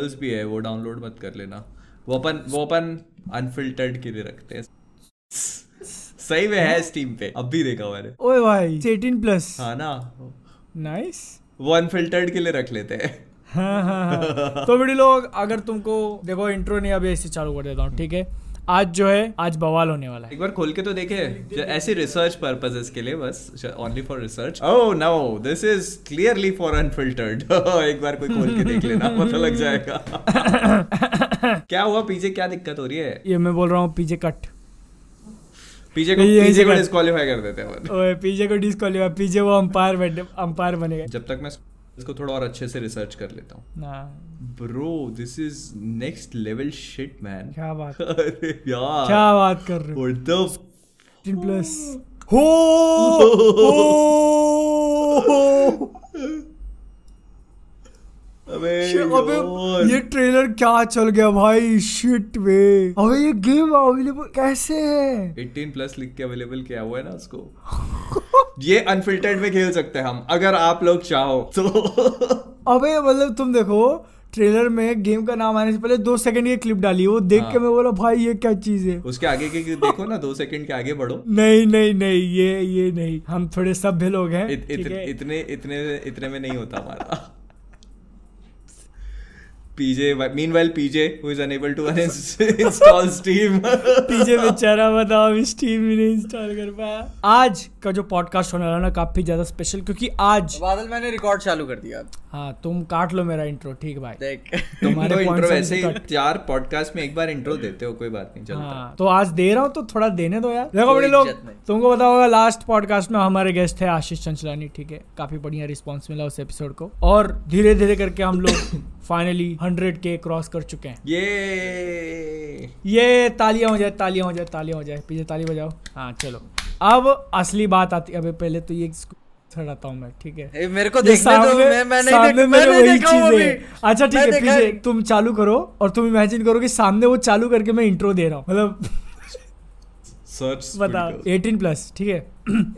Girls भी है वो डाउनलोड मत कर लेना। वो अपन वो अपन अनफिल्टर्ड के लिए रखते हैं। सही में है स्टीम पे अब भी देखा मैंने। ओए भाई 18 प्लस हाँ ना? नाइस वो अनफिल्टर्ड के लिए रख लेते हैं। हाँ हाँ हाँ। तो बड़ी लोग अगर तुमको देखो इंट्रो नहीं अभी ऐसे चालू कर देता हूँ ठीक है? आज जो है आज बवाल होने वाला है। एक बार खोल के तो देखे ऐसे रिसर्च पर्पसेस के लिए बस only for research oh no this is clearly for unfiltered एक बार कोई खोल के देख लेना पता लग जाएगा। क्या हुआ पीछे क्या दिक्कत हो रही है? ये मैं बोल रहा हूँ पीछे कट। पीजे को ये को डिस्क्वालीफाई कर देते हैं। ओए पीछे को डिस्क्वालीफाई पीछे वो अंपायर अंपायर बनेगा जब तक मैं इसको थोड़ा और अच्छे से रिसर्च कर लेता हूँ। ना bro this is next level shit man क्या बात? अरे यार। क्या बात कर रहे हो? व्हाट द 18 प्लस हो! अबे अबे ये ट्रेलर क्या चल गया भाई? Shit way. अबे ये गेम अवेलेबल कैसे है? 18 प्लस लिख के अवेलेबल किया हुआ है ना उसको। ये अनफिल्टर्ड में खेल सकते हैं हम अगर आप लोग चाहो तो। अबे मतलब तुम देखो ट्रेलर में गेम का नाम आने से पहले दो सेकंड की क्लिप डाली वो देख हाँ। के। मैं बोला भाई ये क्या चीज़ है? उसके आगे के देखो ना दो सेकंड के आगे बढ़ो। नहीं नहीं नहीं ये ये नहीं। हम थोड़े सभ्य लोग हैं इत, इत? इतने इतने इतने में नहीं होता हमारा। PJ meanwhile PJ who is unable to install Steam पीछे बेचारा बताओ स्टीम ही नहीं इंस्टॉल कर पाया आज का जो पॉडकास्ट होने वाला है ना काफ़ी ज़्यादा स्पेशल क्योंकि आज बादल मैंने रिकॉर्ड चालू कर दिया। हाँ तुम काट लो मेरा इंट्रो ठीक भाई। देख। तुम तुम्हारे तो इंट्रो of ऐसे ही। चार पॉडकास्ट में एक बार इंट्रो देते हो कोई बात नहीं चलता। हाँ तो आज दे रहा हूँ तो थोड़ा देने दो यार। देखो बड़े लोग। तुमको पता होगा लास्ट पॉडकास्ट में हमारे गेस्ट थे आशीष चंचलानी ठीक है? काफ़ी बढ़िया रिस्पांस मिला उस एपिसोड को। और धीरे धीरे करके हम लोग फाइनली हंड्रेड के क्रॉस कर चुके हैं। ये। ये तालियाँ हो जाए तालियाँ हो जाए तालियाँ हो जाए। पीछे ताली बजाओ। हाँ चलो। अब असली बात आती है। अबे पहले तो ये छड़ाता हूँ मैं ठीक है? ए, मेरे को देखने दो मैं मैं नहीं सामने देख मैंने वही देखा चीज़। अच्छा ठीक है पीछे तुम चालू करो और तुम इमेजिन करो कि सामने वो चालू करके मैं इंट्रो दे रहा हूँ। मतलब सर्च बताओ 18 प्लस ठीक है?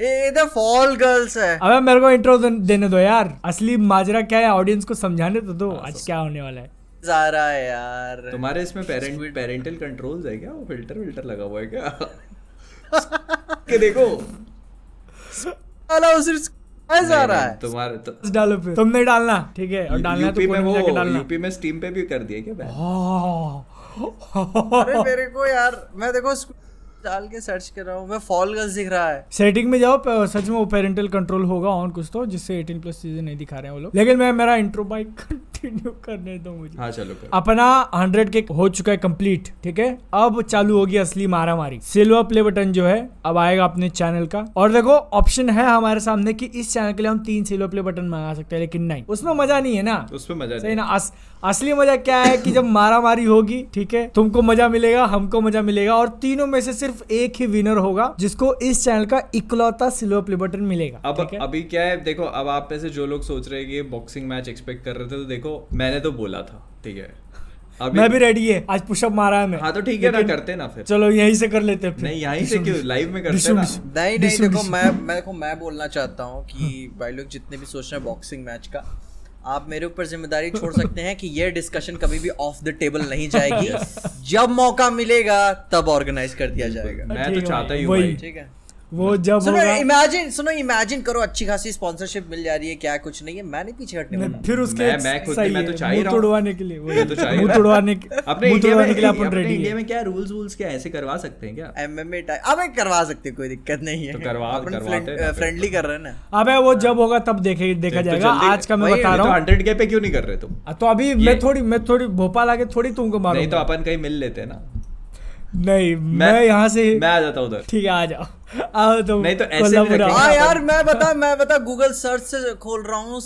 ए इधर फॉल गर्ल्स है। अबे मेरे को इंट्रो देने दो यार। असली माजरा क्या है? ऑडियंस को समझाने तो दो। हाँ, आज क्या होने वाला है? जा रहा है यार। तुम्हारे इसमें पेरेंट पेरेंटल कंट्रोल्स है क्या? वो फ़िल्टर विल्टर लगा हुआ है क्या? के देखो। साला उस क्या जा रहा है? तुम्हारे तो डालो फिर। तुम नहीं डालना ठीक है? और डालना है तो में वो डालना। यूपी में स्टीम पे भी कर दिया क्या अरे मेरे को यार मैं देखो डाल के सर्च कर रहा हूँ। मैं फॉल गर्ल्स दिख रहा है। सेटिंग में जाओ सच में वो पेरेंटल कंट्रोल होगा ऑन कुछ तो जिससे 18 प्लस चीज़ें नहीं दिखा रहे हैं वो लोग। लेकिन मैं, मेरा इंट्रो बाइक कंटिन्यू करने दो मुझे। हाँ चलो कर। अपना 100 के हो चुका है कंप्लीट ठीक है? अब चालू होगी असली मारा मारी सिल्वर प्ले बटन जो है अब आएगा अपने चैनल का। और देखो ऑप्शन है हमारे सामने कि इस चैनल के लिए हम तीन सिल्वर प्ले बटन मंगा सकते हैं लेकिन नहीं। उसमें मज़ा नहीं है ना? उसमें मज़ा सही नहीं ना? अस, असली मज़ा क्या है कि जब मारा मारी होगी ठीक है? तुमको मज़ा मिलेगा हमको मज़ा मिलेगा और तीनों में से सिर्फ़ एक ही विनर होगा जिसको इस चैनल का इकलौता सिल्वर प्ले बटन मिलेगा अब अभी क्या है देखो अब आप में से जो लोग सोच रहे हैं कि बॉक्सिंग मैच एक्सपेक्ट कर रहे थे तो देखो मैंने तो बोला था ठीक है। अभी मैं भी रेडी है आज पुशअप मारा है मैं। हाँ तो ठीक है ना करते ना फिर। चलो यहीं से कर लेते हैं फिर। नहीं यहीं से क्यों? लाइव में करते डिशुम, ना। नहीं नहीं देखो मैं मैं देखो मैं बोलना चाहता हूँ कि भाई लोग जितने भी सोच रहे हैं बॉक्सिंग मैच का आप मेरे ऊपर ज़िम्मेदारी छोड़ सकते हैं कि यह डिस्कशन कभी भी ऑफ़ द टेबल नहीं जाएगी। जब मौका मिलेगा तब ऑर्गेनाइज कर दिया जाएगा। मैं तो चाहता ही हूँ भाई। ठीक है। वो जब सुनो इमेजिन सुनो इमेजिन करो अच्छी खासी स्पॉन्सरशिप मिल जा रही है क्या कुछ नहीं है मैं नहीं पीछे हटने वाला। फिर उसके मैं- मैं खुद मैं तो है, चाह ही मुँह रहा तोड़वाने के लिए। मैं तो चाह ही मुँह तोड़वाने के अपने मुँह इंडिया में तोड़वाने के लिए अपन रेडी इंडिया में क्या रूल्स वूल्स क्या ऐसे करवा सकते हैं क्या? एमएमए टाइप अबे करवा सकते हैं, कोई दिक्कत नहीं है। तो करवा- अपन करवाते हैं फ्रेंडली कर रहे हैं ना। अबे वो जब होगा तब देखे देखा तो जाएगा। आज का मैं बता तो रहा हूँ। हंड्रेड के पे क्यों नहीं कर रहे तुम? तो अभी मैं थोड़ी मैं थोड़ी भोपाल आके थोड़ी तुमको नहीं तो अपन कहीं मिल लेते हैं ना। नहीं मैं यहाँ से मैं आ जाता उधर। ठीक है आ जाओ। आओ तो नहीं तो ऐसे भी। हाँ यार मैं बता मैं बता गूगल सर्च से खोल रहा हूँ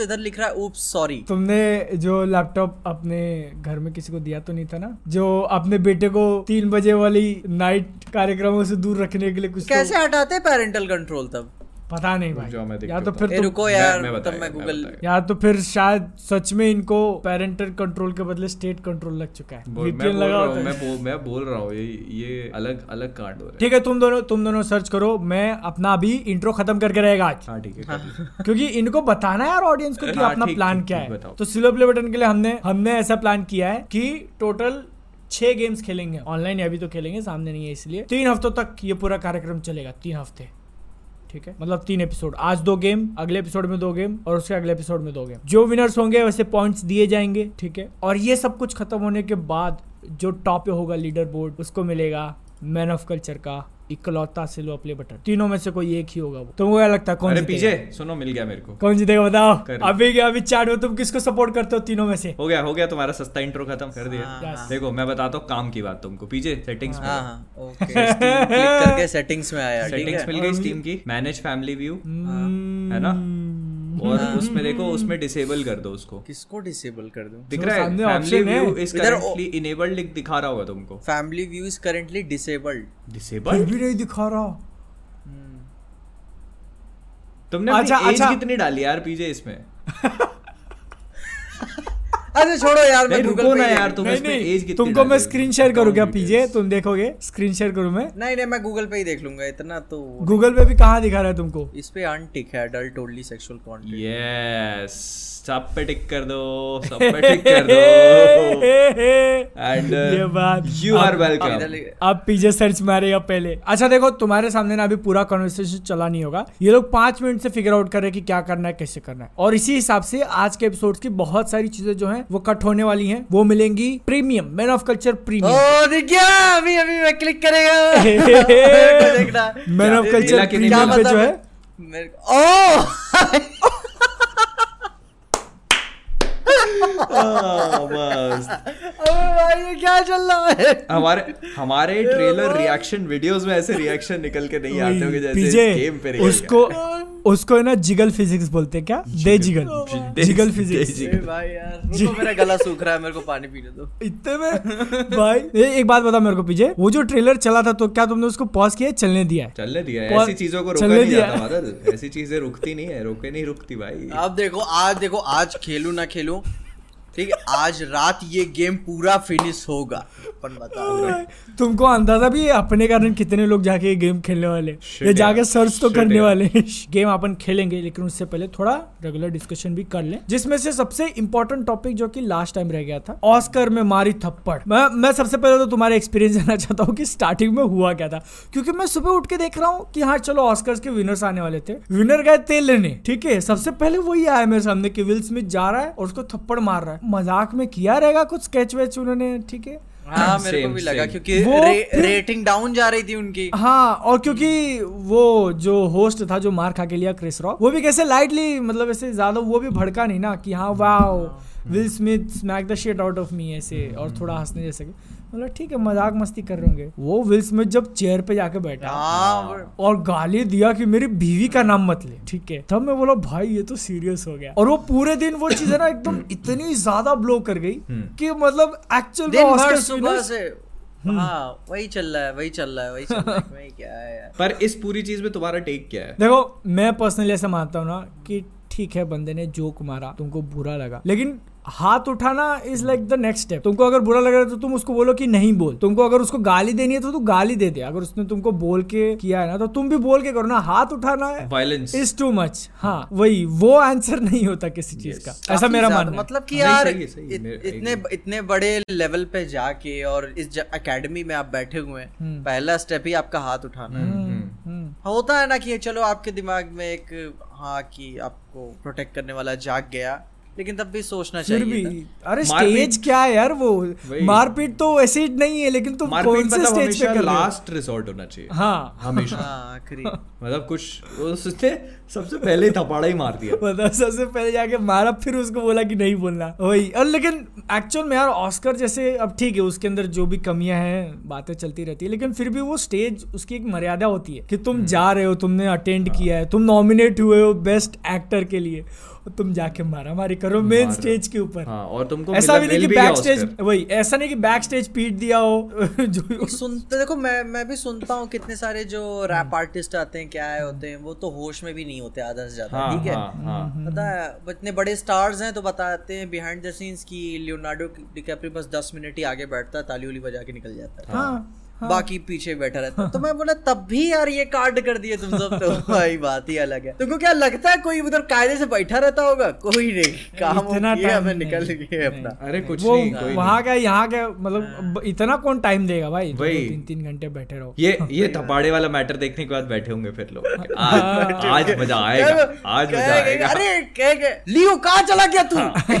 इधर लिख रहा है ऊप सॉरी तुमने जो लैपटॉप अपने घर में किसी को दिया तो नहीं था ना? जो अपने बेटे को तीन बजे वाली नाइट कार्यक्रमों से दूर रखने के लिए कुछ तो- कैसे हटाते पेरेंटल कंट्रोल तब? पता नहीं भाई। मैं या तो फिर ए, रुको यार मैं तब मैं मैं गूगल या तो फिर शायद सच में इनको पेरेंटल कंट्रोल के बदले स्टेट कंट्रोल लग चुका है। बोल- मैं बोल लगा रहा होता मैं बोल मैं बोल रहा हूँ ये ये अलग अलग कांड हो रहे ठीक है तुम दोनों तुम दोनों सर्च करो मैं अपना अभी इंट्रो खत्म करके रहेगा आज। हैं हाँ ठीक है कर क्योंकि इनको बताना है यार ऑडियंस को कि हाँ, अपना प्लान क्या है। तो सिल्वर प्ले बटन के लिए हमने हमने ऐसा प्लान किया है कि टोटल छह गेम्स खेलेंगे। ऑनलाइन अभी तो खेलेंगे सामने नहीं है इसलिए। तीन हफ्तों तक ये पूरा कार्यक्रम चलेगा तीन हफ़्ते। ठीक है? मतलब तीन एपिसोड आज दो गेम अगले एपिसोड में दो गेम और उसके अगले एपिसोड में दो गेम जो विनर्स होंगे वैसे पॉइंट्स दिए जाएँगे, ठीक है? और ये सब कुछ खत्म होने के बाद जो टॉप पे होगा लीडर बोर्ड उसको मिलेगा मैन ऑफ़ कल्चर का इकलौता सिल्वर प्ले बटन। तीनों में से कोई एक ही होगा वो। तुमको क्या लगता है कौन अरे पीछे सुनो मिल गया मेरे को। कौन जीतेगा बताओ। अभी क्या अभी चार्ट में तुम किसको सपोर्ट करते हो तीनों में से? हो गया हो गया तुम्हारा सस्ता इंट्रो खत्म कर दिया। हाँ, देखो मैं बताता हूँ काम की बात तुमको पीछे सेटिंग्स में। हाँ हाँ ओके करके सेटिंग्स में आया सेटिंग्स मिल गई स्टीम की। मैनेज फैमिली व्यू है ना? और उसमें देखो उसमें डिसेबल कर दो उसको। किसको डिसेबल कर दो? दिख रहा है? Family view is currently enabled दिखा रहा होगा तुमको। Family view is currently disabled disabled disable भी नहीं दिखा रहा। तुमने अच्छा, एज अच्छा। कितनी डाली यार पीजे इसमें? अरे छोड़ो यार मैं रुको ना यार, तुम नहीं नहीं, एज कितनी तुमको मैं स्क्रीन शेयर करूँ क्या? पीजे तुम देखोगे? स्क्रीन शेयर करूँ मैं? नहीं नहीं मैं गूगल पे ही देख लूँगा इतना तो गूगल पे भी कहाँ दिखा रहा है तुमको? इस पे अनटिक है adult only sexual content yes सब पे टिक कर दो सब पे टिक कर दो। एंड ये बात। यू आर वेलकम अब पीजे सर्च मारेगा पहले। अच्छा देखो तुम्हारे सामने ना अभी पूरा कॉन्वर्सेशन चला नहीं होगा। ये लोग पाँच मिनट से फिगर आउट कर रहे हैं कि क्या करना है कैसे करना है। और इसी हिसाब से आज के एपिसोड की बहुत सारी चीज़ें जो है वो कट होने वाली है। वो मिलेंगी premium man of culture premium अभी अभी मैं क्लिक करेगा। मैन ऑफ़ कल्चर प्रीमियम पे जो है? ओ बस अबे भाई ये क्या चल रहा है? हमारे हमारे ट्रेलर रिएक्शन वीडियोस में ऐसे रिएक्शन निकल के नहीं आते होंगे जैसे गेम पे उसको उसको है ना जिगल फिजिक्स बोलते हैं क्या? दे जिगल जिगल फिजिक्स भाई यार रुको मेरा गला सूख रहा है मेरे को पानी पीने दो। इतने में? भाई ए, एक बात बता मेरे को पीछे वो जो ट्रेलर चला था तो क्या तुमने उसको पॉज किया चलने दिया है? चलने दिया है ऐसी चीज़ों को रोका नहीं जाता बादल ऐसी चीज़ें रुकती नहीं है रोके नहीं रुकती भाई। अब देखो आज देखो आज खेलू ना खेलूं ठीक है आज रात ये गेम पूरा फिनिश होगा। अपन बताओ। तुमको अंदाज़ा भी है अपने कारण कितने लोग जाके ये गेम खेलने वाले ये जाके सर्च तो करने वाले गेम अपन खेलेंगे लेकिन उससे पहले थोड़ा रेगुलर डिस्कशन भी कर लें। जिसमें से सबसे इंपॉर्टेंट टॉपिक जो कि लास्ट टाइम रह गया था ऑस्कर में मारी थप्पड़। मैं मैं सबसे पहले तो तुम्हारा एक्सपीरियंस जानना चाहता हूँ कि स्टार्टिंग में हुआ क्या था। क्योंकि मैं सुबह उठ के देख रहा हूँ कि हाँ चलो ऑस्कर के विनर्स आने वाले थे। विनर गए तेल लेने ठीक है? सबसे पहले वही आया मेरे सामने की विल स्मिथ जा रहा है और उसको थप्पड़ मार रहा है। मज़ाक में किया रहेगा कुछ स्केच वेच उन्होंने ठीक है? हाँ मेरे को भी लगा same. क्योंकि वो रे, रेटिंग डाउन जा रही थी उनकी। हाँ और क्योंकि वो जो होस्ट था जो मार खा के लिया क्रिस रॉक वो भी कैसे लाइटली मतलब ऐसे ज़्यादा वो भी भड़का नहीं ना कि हाँ wow Will Smith smack the shit out of me ऐसे और थोड़ा हंसने जैसे। कि मतलब ठीक है मज़ाक मस्ती कर रहे होंगे। वो विल स्मिथ जब चेयर पे जाके बैठा। हाँ और गाली दिया कि मेरी बीवी का नाम मत ले। ठीक है तब मैं बोला भाई ये तो सीरियस हो गया। और वो पूरे दिन वो चीज़ है ना एकदम इतनी ज़्यादा ब्लो कर गई कि मतलब एक्चुअल में दिन भर ऑस्कर सुबह से हाँ वही चल रहा है वही चल रहा है वही चल रहा है वही क्या है यार। पर इस पूरी चीज़ में तुम्हारा टेक क्या है? देखो मैं पर्सनली ऐसा मानता हूँ ना कि ठीक है बंदे ने जोक मारा तुमको बुरा लगा। लेकिन हाथ उठाना is like the next step तुमको अगर बुरा लग रहा है तो तुम उसको बोलो कि नहीं बोल। तुमको अगर उसको गाली देनी है तो तू गाली दे दे। अगर उसने तुमको बोल के किया है ना तो तुम भी बोल के करो ना। हाथ उठाना है वायलेंस इज़ टू मच हाँ वही वो आंसर नहीं होता किसी चीज़ का। ऐसा मेरा मानना मतलब कि यार सही सही इत- इतने इतने बड़े लेवल पे जाके और इस अकेडमी में आप बैठे हुए हैं हम्म। पहला स्टेप ही आपका हाथ उठाना है। हम्म, होता है ना कि चलो आपके दिमाग में एक हाँ कि आपको प्रोटेक्ट करने वाला जाग गया लेकिन तब भी सोचना फिर चाहिए भी था। अरे स्टेज क्या है यार वो? मारपीट तो वैसे ही नहीं है लेकिन तुम मारपीट कौन से मतलब स्टेज पे कर रहे हो? लास्ट रिसोर्ट होना चाहिए। हाँ। हमेशा। हाँ मतलब कुछ उसने सबसे पहले ही थपाड़ा ही मार दिया। मतलब सबसे पहले जाके मारा फिर उसको बोला कि नहीं बोलना। वही। और लेकिन एक्चुअल में यार ऑस्कर जैसे अब ठीक है उसके अंदर जो भी कमियाँ हैं बातें चलती रहती है लेकिन फिर भी वो स्टेज उसकी एक मर्यादा होती है कि तुम जा रहे हो तुमने अटेंड किया है तुम नॉमिनेट हुए हो बेस्ट एक्टर के लिए और तुम जाके मारा मारी करो मेन स्टेज के ऊपर। हाँ और तुमको ऐसा भी नहीं कि बैक स्टेज वही ऐसा नहीं कि बैक स्टेज पीट दिया हो। जो सुनते देखो मैं मैं भी सुनता हूँ कितने सारे जो रैप आर्टिस्ट आते हैं क्या है होते हैं वो तो होश में भी नहीं होते आधा से ज़्यादा हाँ ठीक है? हाँ हाँ। पता है इतने बड़े स्टार्स हैं तो बताते हैं बिहाइंड द सीन्स की लियोनार्डो डिकैप्रियो बस दस मिनट ही आगे बैठता है ताली उली बजा के निकल जाता है। हाँ। बाकी पीछे बैठा रहता है। तो मैं बोला तब भी यार ये कार्ड कर दिए तुम सब। तो भाई बात ही अलग है। तुमको क्या लगता है कोई उधर कायदे से बैठा रहता होगा कोई नहीं। काम इतना किया हमें निकल गए अपना। अरे कुछ वो नहीं कोई वहाँ का यहाँ का मतलब इतना कौन टाइम देगा भाई। तीन तीन घंटे बैठे रहो। ये ये थपाड़े वाला मैटर देखने के बाद बैठे होंगे फिर लोग। आज आज मज़ा आएगा आज मज़ा आएगा। अरे कह के लियो कहाँ चला गया तू?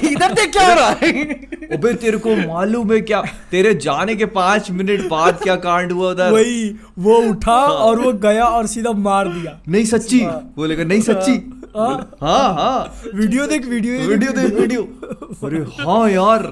इधर देख क्या हो रहा है? तेरे को मालूम है क्या? तेरे जाने के पाँच मिनट बाद क्या कांड हुआ उधर। वही वो उठा और वो गया और सीधा मार दिया। नहीं सच्ची बोलेगा नहीं सच्ची। बोले, हाँ। हाँ वीडियो देख वीडियो वीडियो देख। वीडियो। अरे हाँ यार।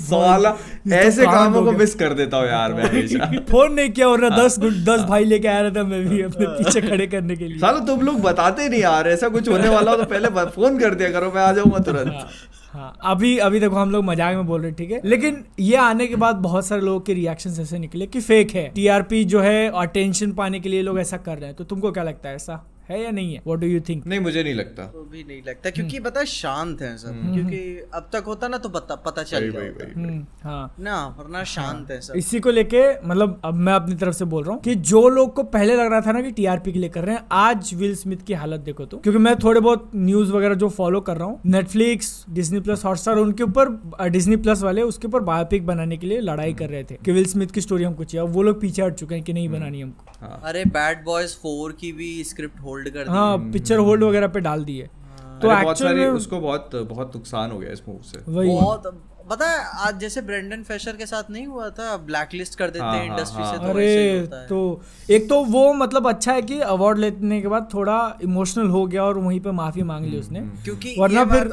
साला तो ऐसे कामों को मिस कर देता हूँ यार मैं हमेशा। फ़ोन नहीं किया वरना दस दस भाई लेके आया था मैं भी अपने पीछे खड़े करने के लिए। साला तुम लोग बताते नहीं यार ऐसा कुछ होने वाला हो तो पहले फ़ोन कर दिया करो मैं आ जाऊँगा तुरंत। हाँ अभी अभी देखो हम लोग मज़ाक में बोल रहे हैं ठीक है? लेकिन ये आने के बाद बहुत सारे लोगों के रिएक्शन ऐसे निकले कि फेक है। टीआरपी जो है अटेंशन पाने के लिए लोग ऐसा कर रहे हैं। तो तुमको क्या लगता है ऐसा? है या नहीं है? व्हाट डू यू थिंक नहीं मुझे नहीं लगता। तो भी नहीं लगता क्योंकि पता है शांत है सब क्योंकि अब तक होता ना तो पता पता चल वही, वही, जाता वही। हाँ। ना वरना शांत है सब। इसी को लेके मतलब अब मैं अपनी तरफ़ से बोल रहा हूँ कि जो लोग को पहले लग रहा था ना कि टीआरपी के लिए कर रहे हैं आज विल स्मिथ की हालत देखो तो। क्योंकि मैं थोड़े बहुत न्यूज़ वगैरह जो फॉलो कर रहा हूँ नेटफ्लिक्स डिज्नी प्लस हॉटस्टार उनके ऊपर डिज्नी प्लस वाले उसके ऊपर बायोपिक बनाने के लिए लड़ाई कर रहे थे। कि विल स्मिथ की स्टोरी हमको चाहिए अब वो लोग पीछे हट चुके हैं कि नहीं बनानी हमको। हाँ। अरे बैड बॉयज़ फोर की भी स्क्रिप्ट होल्ड कर दी। हाँ पिक्चर होल्ड वगैरह पे डाल दिए तो अरे बहुत एक्चुअल उसको बहुत बहुत नुकसान हो गया इस मूव से। वही। बहुत पता है आज जैसे ब्रेंडन फेशर के साथ नहीं हुआ था ब्लैक लिस्ट कर देते हाँ, हैं हाँ, इंडस्ट्री हाँ। से तो अरे तो एक तो वो मतलब अच्छा है कि अवार्ड लेने के बाद थोड़ा इमोशनल हो गया और वहीं पे माफ़ी मांग ली उसने। क्योंकि वरना फिर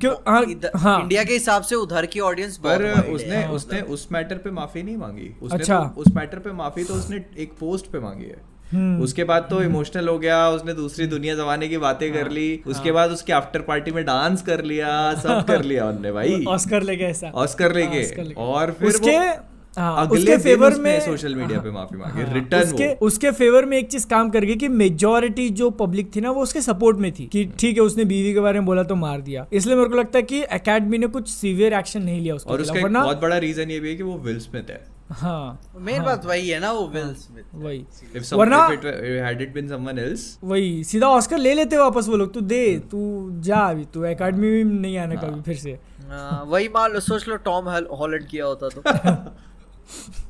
क्यों हाँ, हाँ। इंडिया के हिसाब से उधर की ऑडियंस पर उसने उसने उस मैटर पे माफ़ी नहीं मांगी। उसने अच्छा। तो, उस मैटर पे माफ़ी तो उसने एक पोस्ट पे मांगी है। हम्म। उसके बाद तो इमोशनल हो गया उसने दूसरी दुनिया जमाने की बातें कर ली उसके बाद उसके आफ्टर पार्टी में डांस कर लिया सब कर लिया उनने भाई। ऑस्कर लेके ऐसा। ऑस्कर लेके। और फिर उसके हाँ, अगले उसके फेवर में सोशल मीडिया पे माफ़ी मांगी हाँ, रिटर्न उसके उसके फेवर में एक चीज़ काम कर गई कि मेजोरिटी जो पब्लिक थी ना वो उसके सपोर्ट में थी कि ठीक है उसने बीवी के बारे में बोला तो मार दिया। इसलिए मेरे को लगता है कि एकेडमी ने कुछ सीवियर एक्शन नहीं लिया उसके और उसका बहुत बड़ा रीजन ये भी है कि वो विल स्मिथ है। हाँ मेन बात वही है ना वो विल स्मिथ वही। वरना- if it had it been वही सीधा ऑस्कर ले लेते वापस वो लोग तू दे तू जा अभी तू एकेडमी में नहीं आना कभी फिर से। हाँ, वही मान लो सोच लो टॉम हॉलैंड किया होता तो।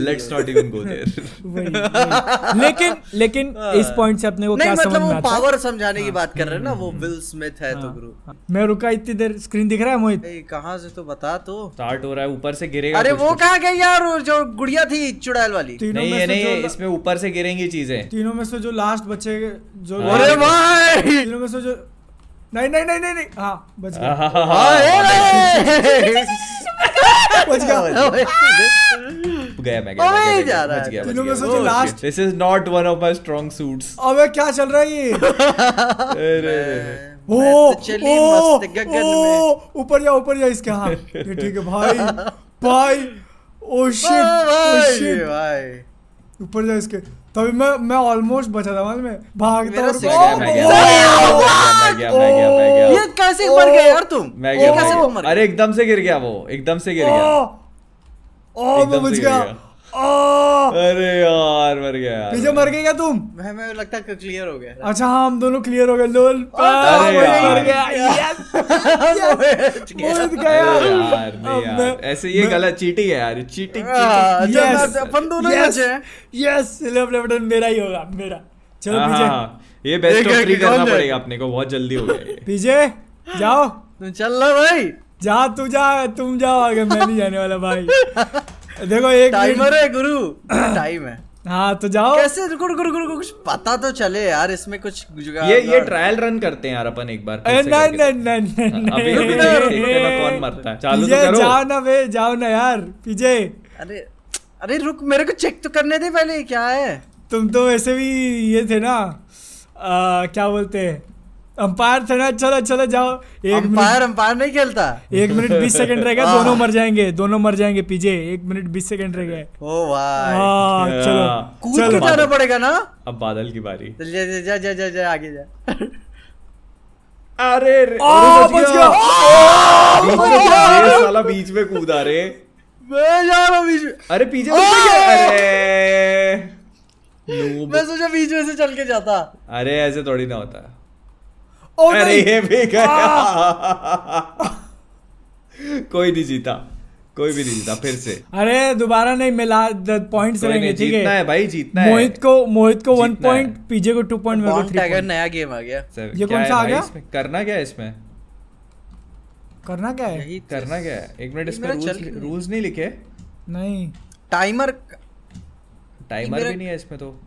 let's not even go there वही, वही। लेकिन लेकिन इस पॉइंट से अपने को क्या समझ मतलब में आता है पावर समझाने की बात कर रहे हैं ना वो विल स्मिथ है तो गुरु हाँ, मैं रुका इतनी देर स्क्रीन दिख रहा है मोहित ए, कहाँ से तो बता तो स्टार्ट हो रहा है ऊपर से गिरेगा अरे वो। कहाँ गई यार जो गुड़िया थी चुड़ैल वाली तीनों नहीं है नहीं इसमें ऊपर से गिरेंगी चीज़ें तीनों में से जो लास्ट बचे जो हाँ। अरे भाई तीनों में से जो नहीं नहीं नहीं नहीं नहीं हाँ बच गया बच गया गया मैं गया मैं गया, जा रहा है। तीनों में से जो last This is not one of my strong suits. अबे क्या चल रहा है ये? अरे। ओ ओ, ओ, ऊपर जा ऊपर जा इसके हाँ ये ठीक है भाई भाई ओ शिट ओ शिट भाई ऊपर जा इसके। तभी मैं मैं ऑलमोस्ट बचा था मालूम है? भागता और मैं गया, मैं गया, मैं गया, मैं गया, ये कैसे मर गए यार तुम? मैं गया, कैसे मर अरे एकदम से गिर गया वो एकदम से गिर गया। ओ, ओ मैं बच गया। ओ अरे यार मर गया यार। पीछे मर गए क्या तुम? मैं मैं लगता है क्लियर हो गया। अच्छा हाँ हम दोनों क्लियर हो गए। लोल अरे मर गया। ऐसे ये गलत चीटिंग है यार। चीटिंग हाँ, चीटिंग Yes. अपन दोनों यस मेरा ही होगा मेरा। चलो पीछे। हाँ ये बेस्ट ऑफ़ थ्री करना पड़ेगा अपने को बहुत जल्दी हो गया पीछे जाओ। चल रहा भाई। जा तू जा तुम जाओ आगे मैं नहीं जाने वाला भाई। देखो एक टाइमर है गुरु। टाइम है। हाँ तो जाओ। कैसे? रुको रुको रुको रुको कुछ पता तो चले यार इसमें कुछ जुगाड़ ये ये ट्रायल रन करते हैं यार अपन एक बार नहीं नहीं नहीं नहीं अभी अभी नहीं, देखते हैं ना कौन मरता है? चालू तो करो। जाओ ना बे जाओ ना यार पीछे अरे अरे रुक मेरे को चेक तो करने दे पहले क्या है? तुम तो वैसे भी ये थे ना आ, क्या बोलते हैं? अंपायर थे ना चलो चलो जाओ। एक मिनट अंपायर अंपायर नहीं खेलता? एक मिनट बीस सेकंड रह गया हाँ। दोनों मर जाएँगे दोनों मर जाएँगे पीजे एक मिनट बीस सेकंड रह गए। ओ भाई हाँ चलो कूद के जाना पड़ेगा ना? अब बादल की बारी। चल जा जा जा जा जा आगे जा। अरे बच गया। ये साला बीच में कूदा रे। मैं जा रहा हूँ बीच में। अरे पीछे मत अरे। मैं सोचा बीच में से चल के जाता। अरे ऐसे थोड़ी ना होता। है ओ अरे ये भी गया। कोई नहीं जीता। कोई भी नहीं जीता फिर से। अरे दोबारा नहीं मिला पॉइंट्स कोई रहेंगे ठीक है? है भाई जीतना है। मोहित को मोहित को वन पॉइंट पीजे को टू पॉइंट मेरे को थ्री पॉइंट नया गेम आ गया। सर, ये क्या कौन है सा आ गया? करना क्या है इसमें? करना क्या है? तो- करना क्या है? एक मिनट इसमें रूल्स नहीं? रूल्स नहीं लिखे? नहीं। टाइमर टाइमर भी नहीं है इसमें तो।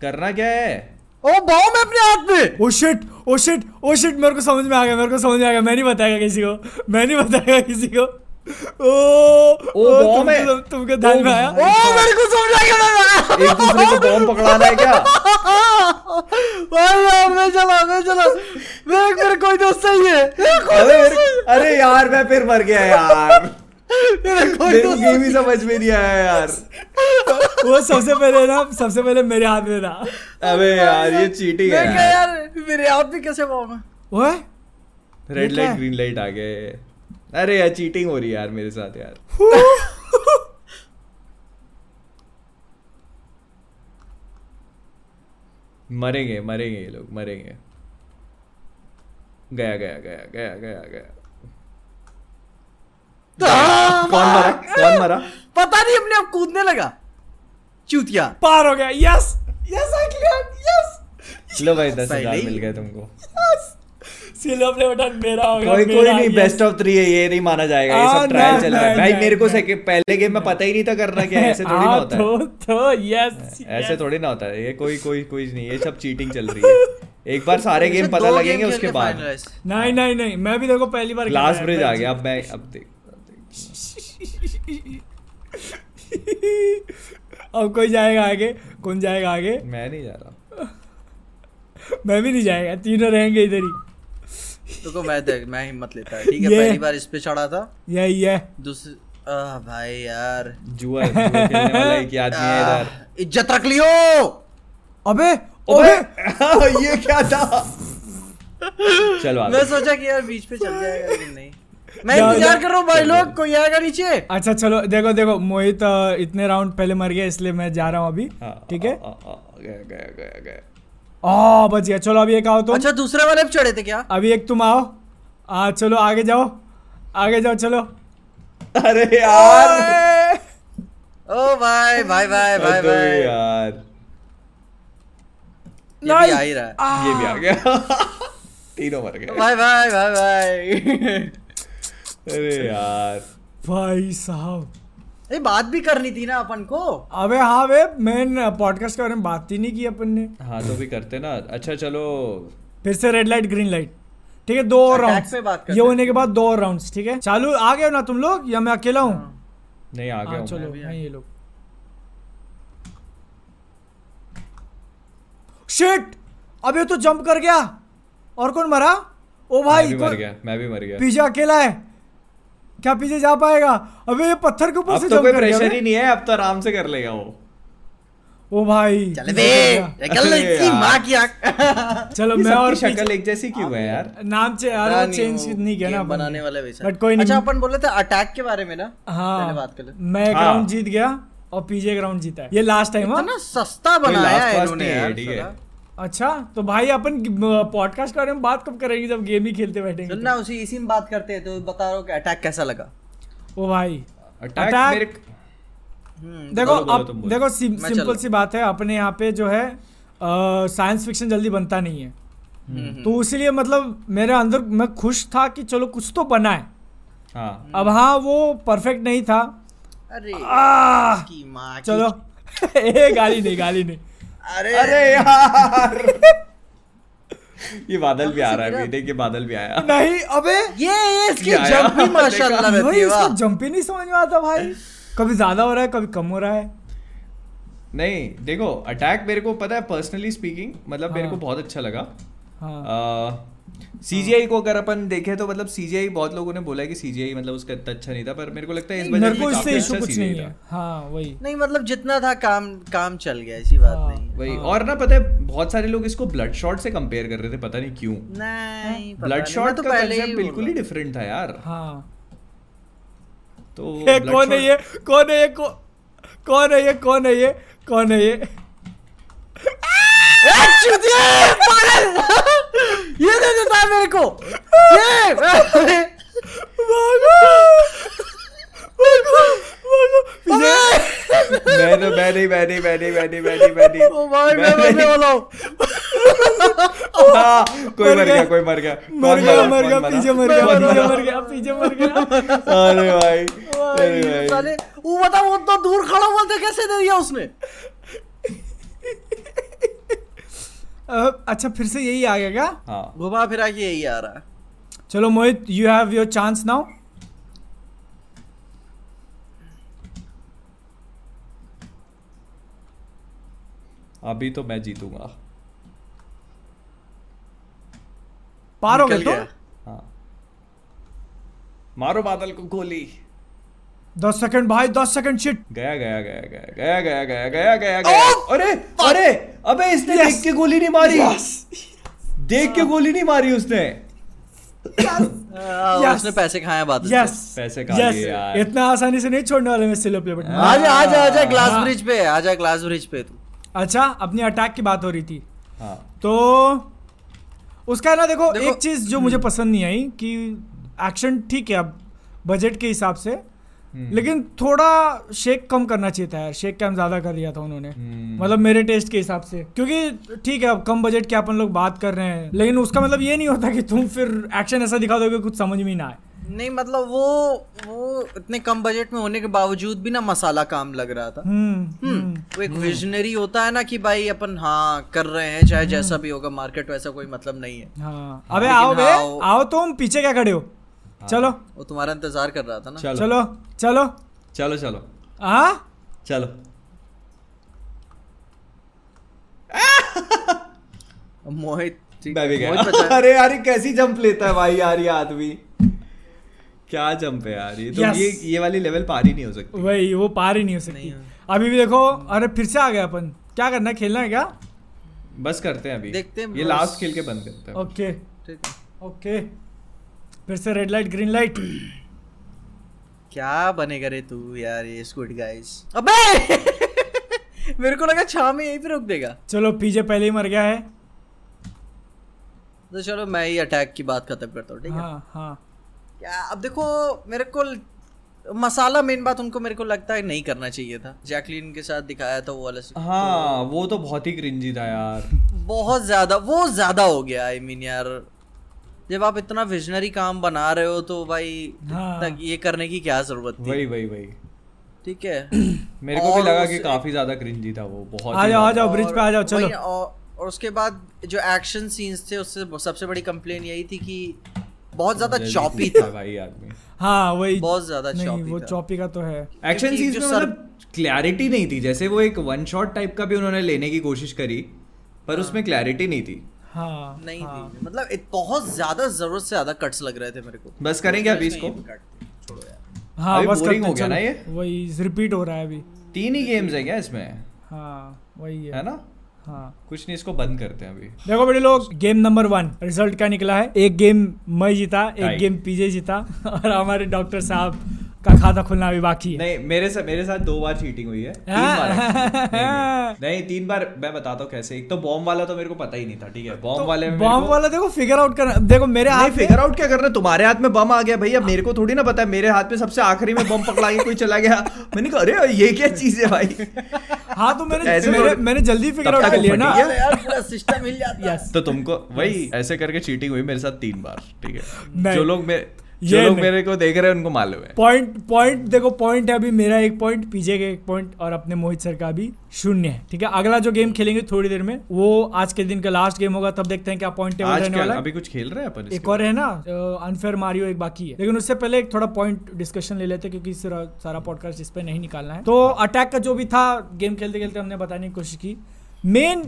करना क्या है? ओ बॉम्ब है अपने हाथ में। Oh shit oh shit oh shit मेरे को समझ में आ गया मेरे को समझ में आ गया मैं नहीं बताएगा किसी को मैं नहीं बताएगा किसी को। ओ ओ बॉम्ब है। तुमको तुमको ध्यान में आया? ओ मेरे को समझ आ गया एक दूसरे को बॉम्ब पकड़ाना है क्या? भाई मैं चला मैं चला। मेरे मेरे कोई दोस्त नहीं है। अरे अरे यार मैं फिर मर गया यार। गेम ही समझ में नहीं आया यार। वो सबसे पहले ना सबसे पहले मेरे हाथ में था। अबे यार ये चीटिंग है। यार मेरे हाथ में कैसे है? ओए रेड लाइट ग्रीन लाइट आ गए अरे यार चीटिंग हो रही है यार मेरे साथ यार। मरेंगे मरेंगे ये लोग मरेंगे। गया गया गया गया गया गया। कौन मरा? कौन मरा? पता नहीं अपने आप कूदने लगा। चूतिया। पार हो गया। Yes yes I clear yes. लो भाई दस हज़ार मिल गए तुमको। सिलो प्ले बटन मेरा हो गया कोई कोई नहीं बेस्ट ऑफ़ थ्री है ये नहीं माना जाएगा ये हाँ, सब ट्रायल चल रहा है। भाई मेरे को पहले गेम में पता ही नहीं था करना क्या ऐसे थोड़ी ना हाँ, होता है। तो तो यस ऐसे थोड़ी ना होता है ये कोई कोई कोई नहीं ये सब चीटिंग चल रही है। एक बार सारे गेम पता लगेंगे उसके बाद। नहीं नहीं नहीं मैं भी देखो पहली बार लास्ट ब्रिज आ गया अब मैं अब देख। अब कोई जाएगा आगे? कौन जाएगा आगे? मैं नहीं जा रहा। मैं भी नहीं जाएगा तीनों रहेंगे इधर ही। तो मैं देख मैं हिम्मत लेता है ठीक है? पहली बार इस पे चढ़ा था। यही है। दूसरी आह भाई यार। जुआ जुआ खेलने वाला एक आदमी है इधर? इज़्ज़त रख लियो! अबे अबे! ये क्या था? चलो मैं सोचा कि यार बीच पे चल जाएगा लेकिन नहीं। मैं इंतज़ार कर रहा हूँ भाई लोग कोई आएगा नीचे? अच्छा चलो देखो देखो मोहित इतने राउंड पहले मर गया इसलिए मैं जा रहा हूँ अभी हाँ, ठीक है? गया गया गया गया आ बच गया. चलो अभी एक आओ तुम. अच्छा दूसरे वाले पे चढ़े थे क्या? अभी एक तुम आओ. आ चलो आगे जाओ. आगे जाओ चलो. अरे यार! ओ भाई भाई भाई भाई हद हो गई भाई. यार! ये भी आ ही रहा है। ये भी आ गया। तीनों मर गए। भाई भाई भाई भाई. अरे यार। भाई साहब। ये बात भी करनी थी ना अपन को। अबे हाँ वे मेन पॉडकास्ट के बारे में बात ही नहीं की अपन ने। हाँ तो भी करते ना। अच्छा चलो। फिर से रेड लाइट ग्रीन लाइट ठीक है दो और करते ये होने के बाद दो और राउंड्स ठीक है? चालू आ गए ना तुम लोग? या मैं अकेला हूँ? नहीं आ गया हाँ चलो मैं। ये लोग। शिट अबे तो जंप कर गया। और कौन मरा? ओ मैं भाई भी मर गया मैं भी मर गया। पीछे अकेला है। क्या पीछे जा पाएगा? अबे ये पत्थर के ऊपर से तो जंप कोई कर गया प्रेशर ही नहीं है अब तो आराम से कर लेगा वो। ओ भाई चल बे हो। निकल इसकी। माँ की आँख। चलो मैं और शक्ल एक जैसी क्यों है यार? नाम से यार नहीं, चेंज नहीं किया ना ने। बनाने वाले वैसा। बट कोई नहीं। अच्छा अपन बोले थे अटैक के बारे में ना? हाँ। पहले बात कर ले। मैं एक हाँ। जीत गया और पीजे एक राउंड जीता है। ये लास्ट टाइम हाँ। इतना सस्ता बनाया है इन्होंने यार ठीक है। अच्छा तो भाई अपन पॉडकास्ट के बारे में बात कब करेंगे जब गेम ही खेलते बैठेंगे सुन ना उसी इसी में बात करते हैं तो बता रहा कि अटैक कैसा लगा? ओ भाई अटैक Attack- मेरे हम्म, देखो बोलो, अब देखो सिं, मैं सिंपल सी बात है अपने यहाँ पे जो है साइंस फिक्शन जल्दी बनता नहीं है। हम्म, तो इसलिए मतलब मेरे अंदर मैं खुश था कि चलो कुछ तो बना है। हाँ। अब हाँ वो परफेक्ट नहीं था। अरे आह, की माँ की- चलो। ए गाली नहीं गाली नहीं। अरे! अरे यार! ये बादल भी आ रहा है बेटे के बादल भी आया। नहीं अबे! ये इसकी जंप भी माशाल्लाह रहती है इसका जंप ही नहीं समझ में आता भाई। कभी ज़्यादा हो रहा है कभी कम हो रहा है। नहीं देखो अटैक मेरे को पता है पर्सनली स्पीकिंग मतलब मेरे को हाँ। बहुत अच्छा लगा। हाँ। सीजीआई को अगर अपन देखें तो मतलब सीजीआई बहुत लोगों ने बोला है कि सीजीआई मतलब उसका इतना अच्छा नहीं था पर मेरे को लगता है इस बजट में इससे काफ़ी इशू अच्छा कुछ नहीं था। है। हाँ वही। नहीं मतलब जितना था काम काम चल गया ऐसी बात हाँ। नहीं। वही हाँ। और ना पता है बहुत सारे लोग इसको ब्लड शॉट से कंपेयर कर रहे थे पता नहीं क्यों। नहीं ब्लड शॉट तो का पहले कंसेप्ट बिल्कुल ही डिफरेंट था यार। हाँ। तो कौन है ये? कौन है ये? कौन है ये? कौन है ये? कौन है ये? ये दे देता है मेरे को। ये। भागो भागो भागो मैं तो मैं नहीं मैं नहीं मैं नहीं मैं नहीं मैं नहीं मैं नहीं ओ भाई मैं मरने वाला हूँ। हाँ, कोई मर गया। कोई मर गया। मर गया मर? गया पीछे मर गया मर? गया पीछे मर गया। अरे भाई अरे भाई, साले वो बता वो तो दूर खड़ा हुआ था कैसे दे दिया उसने? अच्छा फिर से यही आ गया क्या? हाँ। घुमा फिरा के यही आ रहा है। चलो Mohit you have your chance now अभी तो मैं जीतूँगा। पार हो गए तो? हाँ। मारो बादल को गोली। दस सेकंड भाई दस सेकंड शिट गया गया गया गया गया गया गया गया गया गया अरे अरे अबे इसने Yes. देख के गोली नहीं मारी देख के गोली नहीं मारी उसने Yes. उसने पैसे खाए बात यस पैसे खा यस यार। इतना आसानी से नहीं छोड़ने वाले मैं सिलो प्ले बटन आजा आजा आजा ग्लास हाँ। ब्रिज पे आजा ग्लास ब्रिज पे तू अच्छा अपनी अटैक की बात हो रही थी हाँ तो उसका ना देखो, देखो- एक चीज़ जो मुझे पसंद नहीं आई कि एक्शन ठीक है अब बजट के हिसाब से। लेकिन थोड़ा शेक कम करना चाहिए था यार। शेक कैम ज़्यादा कर दिया था उन्होंने। हम्म। मतलब मेरे टेस्ट के हिसाब से। क्योंकि ठीक है अब कम बजट के अपन लोग बात कर रहे हैं। लेकिन उसका मतलब ये नहीं होता कि तुम फिर एक्शन ऐसा दिखा दोगे कुछ समझ में ना आए। नहीं मतलब वो वो इतने कम बजट में होने के बावजूद भी ना मसाला काम लग रहा था। हम्म हम्म। वो एक विजनरी होता है ना कि भाई अपन हाँ कर रहे हैं चाहे जैसा भी होगा मार्केट वैसा कोई मतलब नहीं है। हाँ। अबे आओ बे आओ। तुम पीछे क्या खड़े हो? चलो। वो तुम्हारा इंतज़ार कर रहा था ना। चलो। चलो। चलो। चलो चलो। हाँ? चलो। मोहित मैं भी गया। अरे यार कैसी जंप लेता है भाई यार ये आदमी। क्या जंप है यार ये तो Yes. ये ये वाली लेवल पार ही नहीं हो सकती। वही वो पार ही नहीं हो सकती। नहीं अभी भी देखो अरे फिर से आ गए अपन। क्या करना है खेलना है क्या? बस करते हैं अभी। देखते हैं ये लास्ट खेल के बंद करते हैं। ओके। ठीक है। ओके। फिर से रेड लाइट ग्रीन लाइट क्या बनेगा रे तू यार ये स्क्विड गाइस अबे! मेरे को लगा छाव में यहीं पे रोक देगा। चलो पीजे पहले ही मर गया है। तो चलो मैं ही अटैक की बात खत्म करता हूँ ठीक है? हाँ हाँ। क्या? अब देखो मेरे को मसाला मेन बात उनको मेरे को लगता है नहीं करना चाहिए था। जैकलीन के साथ दिखाया था वो वाला। हाँ वो तो बहुत ही क्रिंजी था यार। बहुत ज़्यादा वो ज़्यादा हो गया आई मीन यार। जब आप इतना विजनरी काम बना रहे हो तो भाई हाँ। ये करने की क्या ज़रूरत थी? वही वही वही। ठीक है। मेरे को भी लगा कि काफ़ी ज़्यादा क्रिंजी था वो बहुत आ जाओ आ जाओ ब्रिज पे आ जाओ चलो। और, उसके बाद जो एक्शन सीन्स थे उससे सबसे बड़ी कंप्लेन यही थी कि बहुत ज़्यादा चॉपी था। भाई आदमी। हाँ वही। बहुत ज़्यादा चॉपी वो चौपी का तो है। एक्शन सीन्स में मतलब क्लैरिटी नहीं थी जैसे वो एक वन शॉट टाइप का भी उन्होंने लेने की कोशिश करी पर उसमें क्लैरिटी नहीं थी। हाँ नहीं हाँ। थी मतलब बहुत ज़्यादा ज़रूरत से ज़्यादा कट्स लग रहे थे मेरे को। बस करेंगे अभी इसको हाँ अभी बस करते हो गया ना ये? वही रिपीट हो रहा है अभी। तीन ही गेम्स है क्या इसमें? हाँ वही है। है ना? हाँ। कुछ नहीं इसको बंद करते हैं अभी। देखो बड़े लोग गेम नंबर वन रिज़ल्ट क्या निकला है? एक गेम मैं जीता एक गेम पीजे जीता और हमारे डॉक्टर साहब का खाता खुलना अभी बाकी है। नहीं मेरे साथ मेरे साथ दो बार चीटिंग हुई है। तीन हाँ। बार actually। नहीं, नहीं, नहीं तीन बार मैं बताता हूँ कैसे। एक तो बॉम्ब वाला तो मेरे को पता ही नहीं था ठीक है? बॉम्ब तो वाले बॉम्ब वाला देखो फिगर आउट करना देखो मेरे हाथ फिगर आउट क्या करना तुम्हारे हाथ में बम आ गया भैया मेरे को थोड़ी ना पता है। मेरे हाथ में सबसे आखिरी में बम पकड़ा के कोई चला गया। मैंने कहा अरे ये क्या चीज़ है भाई? हाँ तो मैंने ऐसे मैंने, जल्दी फिगर आउट कर लिया ना। यार पूरा सिस्टम हिल जाता है। तो तुमको वही ऐसे करके चीटिंग हुई मेरे साथ तीन बार ठीक है? जो लोग मेरे ये लोग मेरे को देख रहे हैं उनको मालूम है। पॉइंट पॉइंट देखो पॉइंट है अभी मेरा एक पॉइंट पीजे का एक पॉइंट और अपने मोहित सर का भी शून्य है। ठीक है अगला जो गेम खेलेंगे थोड़ी देर में वो आज के दिन का लास्ट गेम होगा तब देखते हैं क्या पॉइंट टेबल रहने वाला अभी कुछ खेल रहे हैं अपन एक और है ना अनफेयर मारियो एक बाकी है। लेकिन उससे पहले एक थोड़ा पॉइंट डिस्कशन ले लेते हैं क्योंकि सारा पॉडकास्ट इस पे नहीं निकालना है। तो अटैक का जो भी था गेम खेलते खेलते हमने बताने की कोशिश की। मेन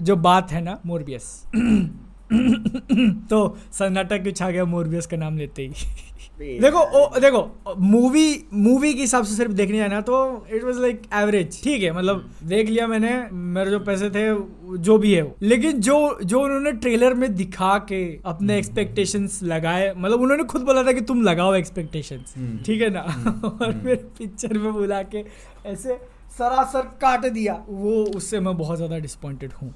जो बात है ना मोरबियस तो सन्नाटा क्यों छा गया मोरबियस का नाम लेते ही? देखो। ओ, देखो मूवी मूवी के हिसाब से सिर्फ़ देखने जाना तो इट वाज लाइक एवरेज ठीक है मतलब देख लिया मैंने मेरे जो पैसे थे जो भी है वो। लेकिन जो जो उन्होंने ट्रेलर में दिखा के अपने एक्सपेक्टेशंस लगाए मतलब उन्होंने खुद बोला था कि तुम लगाओ एक्सपेक्टेशंस ठीक है ना? और फिर पिक्चर में बुला के ऐसे सरासर काट दिया। वो उससे मैं बहुत ज़्यादा डिसअपॉइंटेड हूँ।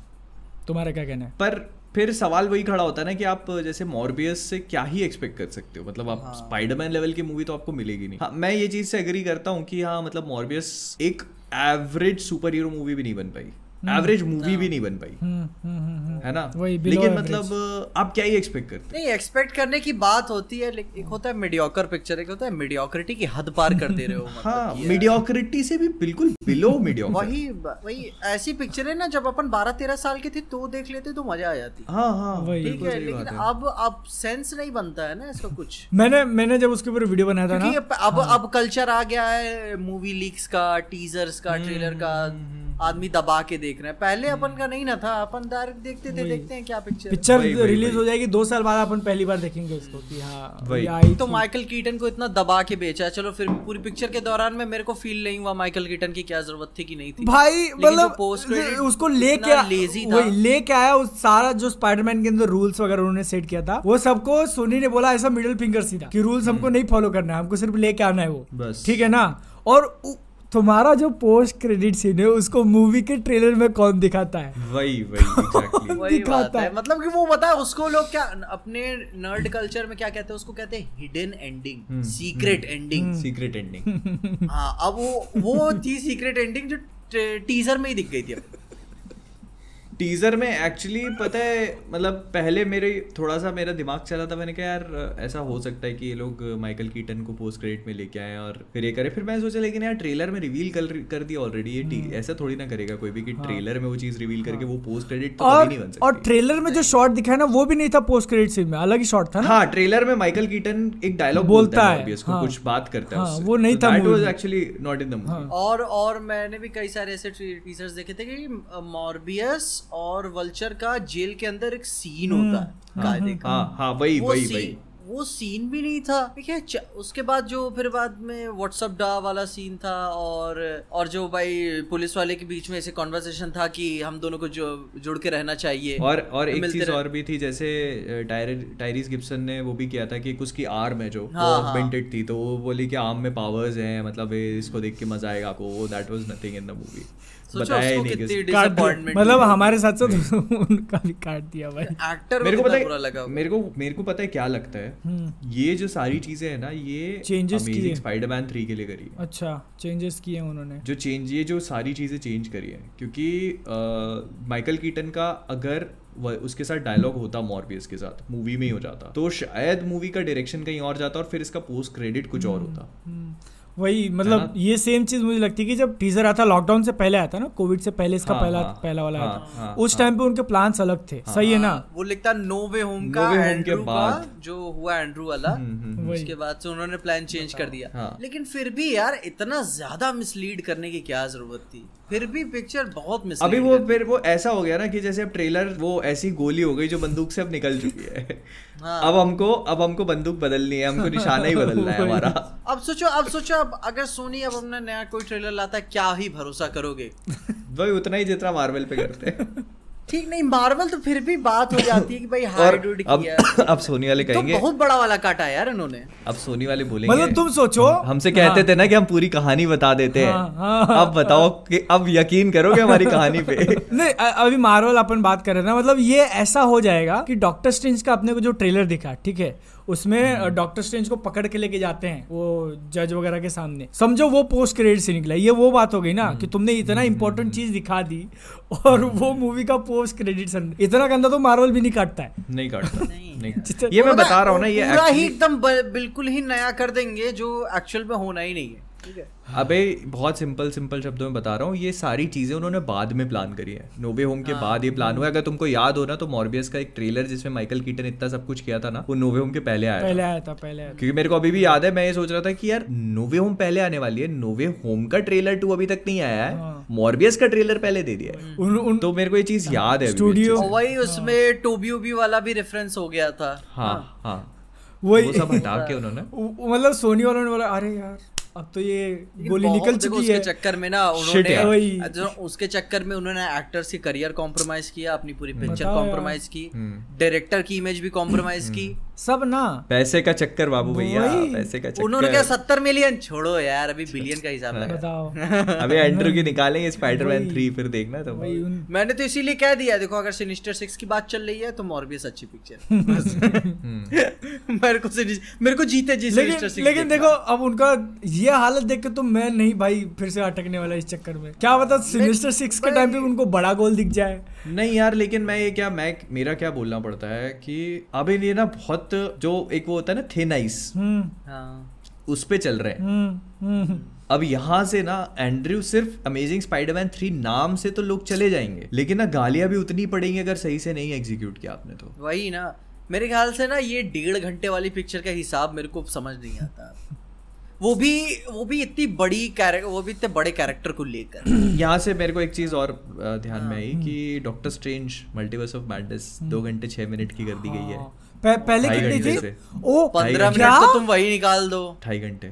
तुम्हारा क्या कहना है? पर फिर सवाल वही खड़ा होता है ना कि आप जैसे मॉर्बियस से क्या ही एक्सपेक्ट कर सकते हो? मतलब आप स्पाइडरमैन लेवल की मूवी तो आपको मिलेगी नहीं। हाँ, मैं ये चीज़ से एग्री करता हूँ कि हाँ मतलब मॉर्बियस एक एवरेज सुपर हीरो मूवी भी नहीं बन पाई। एवरेज मूवी भी नहीं बन पाई। हम्म, हम्म, हम्म, हम्म। है ना? वही, लेकिन मतलब आप क्या ही एक्सपेक्ट करते नहीं एक्सपेक्ट करने की बात होती है लेकिन एक होता है मीडियोकर पिक्चर एक होता है मीडियोक्रिटी की हद पार कर दे रहे हो मतलब हाँ मीडियोक्रिटी से भी बिल्कुल बिलो मीडियोक्रिटी वही वही ऐसी पिक्चर है ना जब अपन 12 13 साल के थे तो देख लेते तो मज़ा आ जाती। हाँ हाँ वही। ठीक है लेकिन अब अब सेंस नहीं बनता है ना इसका कुछ। मैंने मैंने जब उसके ऊपर वीडियो बनाया था ना अब अब अब कल्चर आ गया है मूवी लीक्स का टीजर्स का ट्रेलर का आदमी दबा के देख रहे हैं। पहले अपन का नहीं ना था अपन डायरेक्ट देखते थे देखते हैं क्या पिक्चर पिक्चर रिलीज़ हो जाएगी दो साल बाद अपन पहली बार देखेंगे उसको कि हाँ आई तो माइकल कीटन को इतना दबा के बेचा चलो फिर पूरी पिक्चर के दौरान में मेरे को फील नहीं हुआ माइकल कीटन की क्या ज़रूरत थी कि नहीं थी। भाई मतलब उसको लेके। वही लेके आया उस सारा जो स्पाइडरमैन के अंदर रूल्स वगैरह उन्होंने सेट किया था वो सबको सोनी ने बोला ऐसा मिडिल फिंगर सीधा कि रूल्स हमको नहीं फॉलो करना है हमको सिर्फ़ लेके आना है वो। बस। ठीक है ना? और तुम्हारा जो पोस्ट क्रेडिट सीन है उसको मूवी के ट्रेलर में कौन दिखाता है? वही वही exactly. वही दिखाता है। है। मतलब कि वो बता उसको लोग क्या अपने नर्ड कल्चर में क्या कहते हैं उसको कहते हैं hidden ending secret ending secret ending हाँ अब वो वो थी सीक्रेट एंडिंग जो टीजर में ही दिख गई थी टीजर में एक्चुअली पता है मतलब पहले मेरे थोड़ा सा मेरा दिमाग चला था मैंने कहा यार ऐसा हो सकता है कि ये लोग माइकल कीटन को पोस्ट क्रेडिट में लेके आए और फिर ये करे। फिर मैं सोचा लेकिन यार ट्रेलर में रिवील कर कर दिया ऑलरेडी ये टी- ऐसा थोड़ी ना करेगा कोई भी कि हाँ, ट्रेलर में वो चीज़ रिवील करके वो पोस्ट क्रेडिट तो और नहीं बन और ट्रेलर में जो शॉट दिखाया ना वो भी नहीं था पोस्ट क्रेडिट सीन में अलग ही शॉट था हाँ ट्रेलर में माइकल कीटन एक डायलॉग बोलता है, है हाँ। कुछ बात करता है हाँ, वो नहीं था not in the movie और और मैंने भी कई सारे ऐसे टीजर्स देखे थे कि मॉर्बियस और वल्चर का जेल के अंदर एक सीन होता है कायदे का। हाँ हाँ वही वही वही। वो सीन भी नहीं था। ठीक है उसके बाद जो फिर बाद में व्हाट्सअप डा वाला सीन था और और जो भाई पुलिस वाले के बीच में ऐसे कॉन्वर्सेशन था कि हम दोनों को जो जुड़ के रहना चाहिए। और और एक चीज़ और भी थी जैसे टायरिस गिब्सन ने वो भी किया था कि उसकी आर्म है जो वो हाँ, हाँ। थी तो वो बोली कि आर्म में पावर्स हैं मतलब इसको देख के मज़ा आएगा आपको that was nothing in the movie बताया ही नहीं मतलब हमारे साथ साथ उनका भी काट दिया भाई। एक्टर मेरे को पता है मेरे को मेरे को पता है क्या लगता है? हम्म, ये जो सारी चीज़ें है ना ये Changes किए। स्पाइडरमैन 3 के लिए करी अच्छा चेंजेस किए उन्होंने। जो चेंज ये जो सारी चीज़ें चेंज करी है क्योंकि माइकल कीटन का अगर वह- उसके साथ डायलॉग होता मॉर्बियस के साथ मूवी में ही हो जाता तो शायद मूवी का डायरेक्शन कहीं और जाता और फिर इसका पोस्ट क्रेडिट कुछ और होता। हम्म, वही मतलब ये सेम चीज़ मुझे लगती है कि जब टीजर आता लॉकडाउन से पहले आया था ना कोविड से पहले इसका हाँ, पहला हाँ, पहला वाला आया हाँ, था। हाँ, उस हाँ। टाइम पे उनके प्लान्स अलग थे। सही है ना? वो लिखता नो वे होम का एंड्रू का जो हुआ एंड्रू वाला हम्म, हम्म, वही उसके बाद से उन्होंने प्लान चेंज कर दिया। हाँ। लेकिन फिर भी यार इतना ज़्यादा मिसलीड करने की क्या ज़रूरत थी? फिर भी पिक्चर बहुत मिसलीड अभी वो फिर वो ऐसा हो गया ना कि जैसे अब ट्रेलर वो ऐसी गोली हो गई जो बंदूक से अब निकल चुकी है। हाँ। अब हमको अब हमको बंदूक बदलनी है हमको निशाना ही बदलना है हमारा। अब सोचो अब सोचो अब अगर सोनी अब अपना नया कोई ट्रेलर लाता है क्या ही भरोसा करोगे? वही उतना ही जितना मार्वल पे करते हैं। ठीक नहीं मार्वल तो फिर भी बात हो जाती है कि भाई और हार्ड अब किया अब सोनी वाले कहेंगे तो बहुत बड़ा वाला काटा है यार इन्होंने अब सोनी वाले बोलेंगे मतलब तुम सोचो। हमसे कहते थे ना कि हम पूरी कहानी बता देते हैं। हाँ, हाँ, अब बताओ कि अब यकीन करोगे हमारी कहानी पे? नहीं अ- अभी मार्वल अपन बात कर रहे हैं ना मतलब ये ऐसा हो जाएगा कि डॉक्टर स्ट्रेंज का अपने को जो ट्रेलर दिखा ठीक है? उसमें डॉक्टर स्ट्रेंज को पकड़ के लेके जाते हैं वो जज वगैरह के सामने। समझो वो पोस्ट क्रेडिट से निकला। ये वो बात हो गई ना कि तुमने इतना इंपॉर्टेंट चीज़ दिखा दी और वो मूवी का पोस्ट क्रेडिट इतना गंदा तो मार्वल भी नहीं काटता है। नहीं काटता। नहीं। नहीं ये मैं बता रहा हूँ ना ये ही एकदम बिल्कुल ही नया कर देंगे जो एक्चुअल में होना ही नहीं है। ठीक है। अबे बहुत सिंपल सिंपल शब्दों में बता रहा हूँ ये सारी चीज़ें उन्होंने बाद में प्लान करी है। नोबे होम के बाद ये प्लान हुआ। अगर तुमको याद हो ना तो मॉर्बियस का एक ट्रेलर जिसमें माइकल कीटन इतना सब कुछ किया था ना वो नोवे होम के पहले आया पहले आया था पहले आया क्योंकि मेरे को अभी भी याद है मैं ये सोच रहा था कि यार नोवे होम पहले आने वाली है नोवे होम का ट्रेलर टू अभी तक नहीं आया है हाँ। मॉर्बियस का ट्रेलर पहले दे दिया है। उन, उन तो मेरे को ये चीज़ याद है स्टूडियो- वही उसमें टोबी ओबी वाला भी रेफरेंस हो गया था। हाँ हाँ। वही। सब हटा के उन्होंने। मतलब सोनी वालों ने बोला अरे यार अब तो ये गोली निकल चुकी उसके है। चक्कर में ना उन्होंने जो उसके चक्कर में उन्होंने एक्टर्स की करियर कॉम्प्रोमाइज किया अपनी पूरी पिक्चर कॉम्प्रोमाइज की हम्म। डायरेक्टर की इमेज भी कॉम्प्रोमाइज की। सब ना। पैसे का चक्कर बाबू भैया पैसे का चक्कर उन्होंने क्या सत्तर मिलियन छोड़ो यार अभी बिलियन का हिसाब लगा बताओ। अभी एंड्रू की निकालेंगे स्पाइडरमैन 3 फिर देखना तो। उन मैंने तो इसीलिए कह दिया देखो अगर सिनिस्टर सिक्स की बात चल रही है तो मॉर्बियस अच्छी पिक्चर मेरे को मेरे को जीते जी लेकिन सिनिस्टर सिक्स लेकिन देखो अब उनका ये हालत देख के तो मैं नहीं भाई फिर से अटकने वाला इस चक्कर में। क्या पता सिनिस्टर सिक्स के टाइम पे उनको बड़ा गोल दिख जाए। नहीं यार लेकिन मैं ये क्या मैं मेरा क्या बोलना पड़ता है कि अभी ये ना बहुत जो एक वो होता है ना थिन आइस हम्म। हाँ। उस पे चल रहे हैं। हम्म हम्म। अब यहाँ से ना एंड्रयू सिर्फ़ अमेजिंग स्पाइडरमैन थ्री नाम से तो लोग चले जाएँगे लेकिन ना गालियाँ भी उतनी पड़ेंगी अगर सही से नहीं एग्जीक्यूट किया आपने तो। वही ना। मेरे ख्याल से ना ये डेढ़ घंटे वाली पिक्चर का हिसाब मेरे को समझ नहीं आता। वो भी वो भी इतनी बड़ी कैरेक्टर वो भी इतने बड़े कैरेक्टर को लेकर। यहाँ से मेरे को एक चीज़ और ध्यान में आई कि Doctor Strange Multiverse of Madness दो घंटे छह मिनट की कर दी गई है। पह- पहले कितनी थी? ओ पंद्रह मिनट तो तुम वही निकाल दो। ढाई घंटे।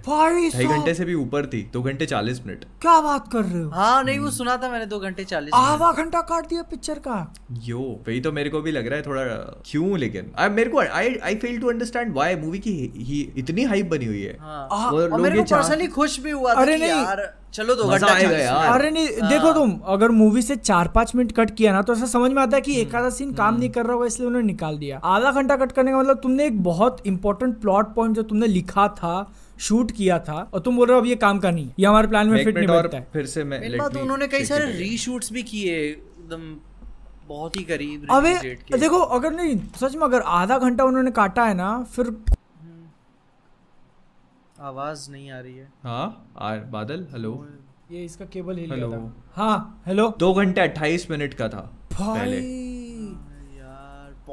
ढाई घंटे से भी ऊपर थी दो घंटे चालीस मिनट। क्या बात कर रहे हो? हाँ नहीं वो सुना था मैंने दो घंटे चालीस आधा घंटा काट दिया पिक्चर का। यो वही तो मेरे को भी लग रहा है थोड़ा क्यों लेकिन आई मेरे को I I fail to understand why movie की ही इतनी हाइप बनी हुई है। हाँ। आ, वो और मेरे को पर्सनली खुश भी हुआ था अरे नहीं। चलो दो घंटा आएगा यार। अरे नहीं देखो तुम अगर मूवी से चार पाँच मिनट कट किया ना तो ऐसा समझ में आता है कि एक आधा सीन काम नहीं कर रहा होगा इसलिए उन्होंने निकाल दिया। आधा घंटा कट करने का मतलब तुमने एक बहुत इंपॉर्टेंट प्लॉट पॉइंट जो तुमने लिखा था शूट किया था और तुम बोल रहे हो अब ये काम का नहीं ये हमारे प्लान में फिट नहीं बैठता है। फिर से मैं बात उन्होंने कई सारे रीशूट्स भी किए एकदम बहुत ही करीब अबे। देखो अगर नहीं सच में अगर आधा घंटा उन्होंने काटा है ना फिर आवाज़ नहीं आ रही है। हाँ आर बादल हेलो ये इसका केबल हिल गया था। हाँ हेलो दो घंटे अट्ठाईस मिनट का था भाई।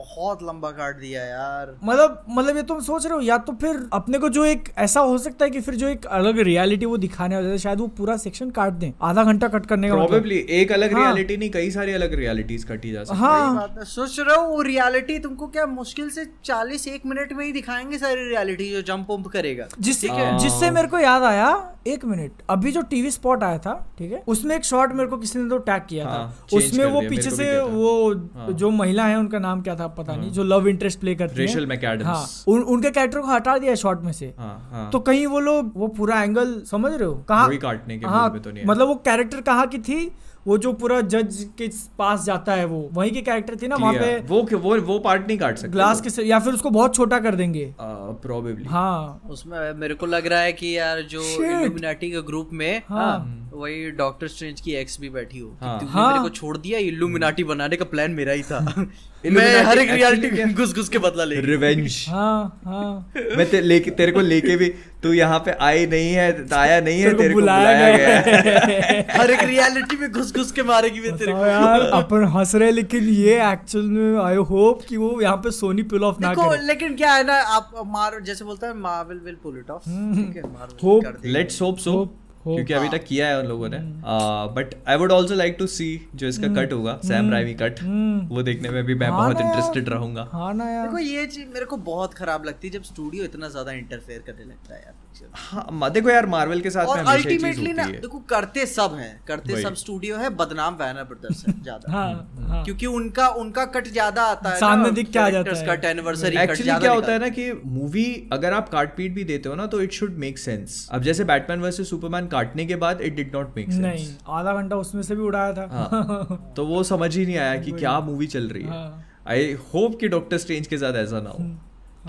बहुत लंबा काट दिया यार। मतलब मतलब ये तुम सोच रहे हो या तो फिर अपने को जो एक ऐसा हो सकता है कि फिर जो एक अलग रियलिटी वो दिखाने वाले शायद वो पूरा सेक्शन काट दें। आधा घंटा कट करने का मतलब। प्रोबेबली एक अलग हाँ। रियलिटी नहीं कई सारी अलग रियलिटीज कटी जा सकती हाँ। सोच रहा हूँ वो रियलिटी तुमको क्या मुश्किल से चालीस एक मिनट में ही दिखाएँगे सारी रियलिटी जो जंप उम्प करेगा? जिससे जिससे मेरे को याद आया एक मिनट अभी जो टीवी स्पॉट आया था ठीक है उसमें एक शॉट मेरे को किसी ने तो टैग किया हाँ, था उसमें वो पीछे से वो हाँ। जो महिला है उनका नाम क्या था? पता नहीं जो लव इंटरेस्ट प्ले करती है। रेशल मैकएडम्स हाँ उन, उनके कैरेक्टर को हटा दिया शॉट में से। हाँ हाँ। तो कहीं वो लोग वो पूरा एंगल समझ रहे हो? कहा काटने के हाँ तो नहीं मतलब वो कैरेक्टर कहाँ की थी? वो जो पूरा जज के पास जाता है वो। वही की कैरेक्टर थी ना वहाँ पे वो वो वो पार्ट नहीं काट सकते ग्लास के या फिर उसको बहुत छोटा कर देंगे। प्रोबेबली हाँ। उसमें मेरे को लग रहा है कि यार जो. इल्यूमिनाटी के ग्रुप में हाँ। वही डॉक्टर स्ट्रेंज की एक्स भी बैठी हो। हाँ। हाँ। मेरे को छोड़ दिया इल्यूमिनाटी बनाने का प्लान मेरा ही था। मैं हर एक रियलिटी क्या- घुस घुस के बदला ले रिवेंज हाँ हाँ। मैं ते, लेके तेरे को लेके भी तू यहाँ पे आई नहीं है आया नहीं है तेरे को बुलाया गया है। हर एक रियलिटी में घुस घुस के मारेगी मैं तेरे को। यार अपन हंस रहे लेकिन ये एक्चुअल में आई होप कि वो यहाँ पे सोनी पुल ऑफ़ ना करे। लेकिन क्या है ना आप मार जैसे बोलता है Marvel will pull it off ठीक है मार्वल। Let's hope so. क्योंकि अभी तक किया है उन लोगों ने हम्म। But I would also like to see जो इसका कट होगा सैम रावी कट हम्म। वो देखने में भी मैं हाँ बहुत इंटरेस्टेड रहूँगा हाँ ना यार देखो ये चीज़ मेरे को बहुत खराब लगती है जब स्टूडियो इतना ज़्यादा इंटरफेयर करने लगता है यार। हाँ देखो यार मार्वल के साथ और अल्टीमेटली ना देखो करते सब हैं करते सब स्टूडियो है बदनाम वैनर ब्रदर्स है ज़्यादा। हाँ हाँ। क्योंकि उनका उनका कट ज़्यादा आता है सामने दिख के आ जाता है। कट एनिवर्सरी कट एक्चुअली ज़्यादा क्या होता है ना कि मूवी अगर आप काट पीट भी देते हो ना तो इट शुड मेक सेंस अब जैसे बैटमैन वर्सेस सुपरमैन काटने के बाद इट डिड नॉट मेक नहीं आधा घंटा उसमें से भी उड़ाया था। हाँ। तो वो समझ ही नहीं आया कि क्या मूवी चल रही है। हाँ। आई होप कि डॉक्टर स्ट्रेंज के साथ ऐसा ना हो।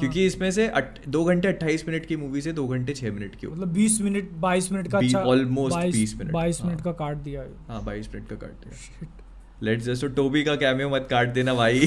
क्योंकि इसमें से अट- दो घंटे अट्ठाईस मिनट की मूवी से दो घंटे छह मिनट की मतलब बीस मिनट बाईस मिनट का ऑलमोस्ट बीस मिनट, बाईस हाँ। मिनट का काट दिया हाँ। बाईस मिनट का काट दिया लेट्स जस्ट टोबी का कैमियो मत काट देना भाई।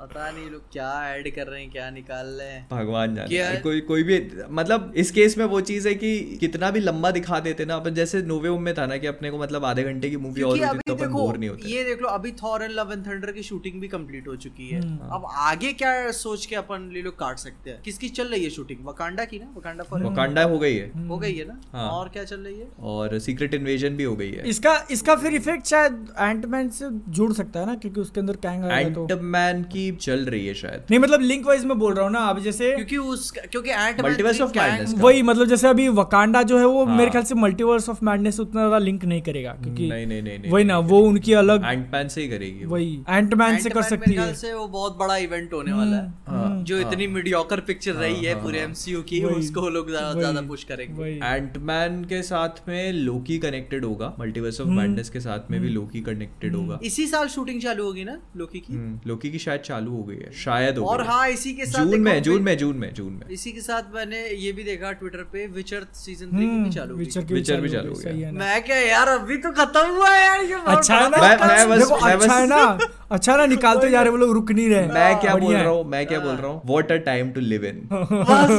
पता नहीं लोग क्या ऐड कर रहे हैं क्या निकाल रहे हैं। भगवान जाने। क्या- कोई कोई भी मतलब इस केस में वो चीज़ है कि कितना भी लंबा दिखा देते ना अपन जैसे नोवे में था ना कि अपने को मतलब आधे घंटे की मूवी और होती तो अपन बोर नहीं होते। ये देख लो अभी Thor and Love and Thunder की शूटिंग भी कंप्लीट हो चुकी है। हम्म। अब आगे क्या सोच के अपन ये लोग काट सकते हैं? किसकी चल रही है शूटिंग वकांडा की ना? वकांडा फॉर वकांडा हो गई है। हो गई है ना? हाँ। और क्या चल रही है? और सीक्रेट इन्वेजन भी हो गई है। इसका इसका फिर इफ़ेक्ट शायद एंटमैन से जुड़ सकता है ना क्योंकि उसके अंदर कैंग आएगा तो एंटमैन की चल रही है शायद नहीं मतलब लिंक वाइज में बोल रहा हूँ ना अब जैसे क्योंकि उस क्योंकि एंट Multiverse of Madness वही मतलब जैसे अभी वकांडा जो है वो हाँ। मेरे ख्याल से मल्टीवर्स ऑफ़ मैडनेस उतना ज़्यादा लिंक नहीं करेगा क्योंकि नहीं नहीं नहीं वही ना वो उनकी अलग एंटमैन से ही करेगी। वही एंटमैन से कर सकती है से वो बहुत बड़ा इवेंट होने वाला है हाँ, जो हाँ। इतनी मीडियोकर पिक्चर रही है हाँ, पूरे हाँ। एमसीयू की उसको लोग ज़्यादा पुश करेंगे एंटमैन के साथ में लोकी कनेक्टेड होगा मल्टीवर्स ऑफ़ हम्म। मैडनेस के साथ में भी लोकी कनेक्टेड होगा इसी साल शूटिंग चालू होगी ना लोकी की? हम्म, लोकी की शायद चालू हो गई है शायद हो और हाँ। इसी के साथ जून में जून में जून में जून में। इसी के साथ मैंने ये भी देखा ट्विटर पे विचर सीज़न थ्री भी चालू हुई विचर भी हो चालू गई, हो गया। मैं क्या यार अभी तो खत्म हुआ है यार ये अच्छा है ना? मैं- मैं बस- देखो मैं अच्छा है ना? अच्छा ना? निकालते जा रहे वो लोग रुक नहीं रहे। मैं क्या बोल रहा हूँ मैं क्या बोल रहा हूँ? What a time to live in बात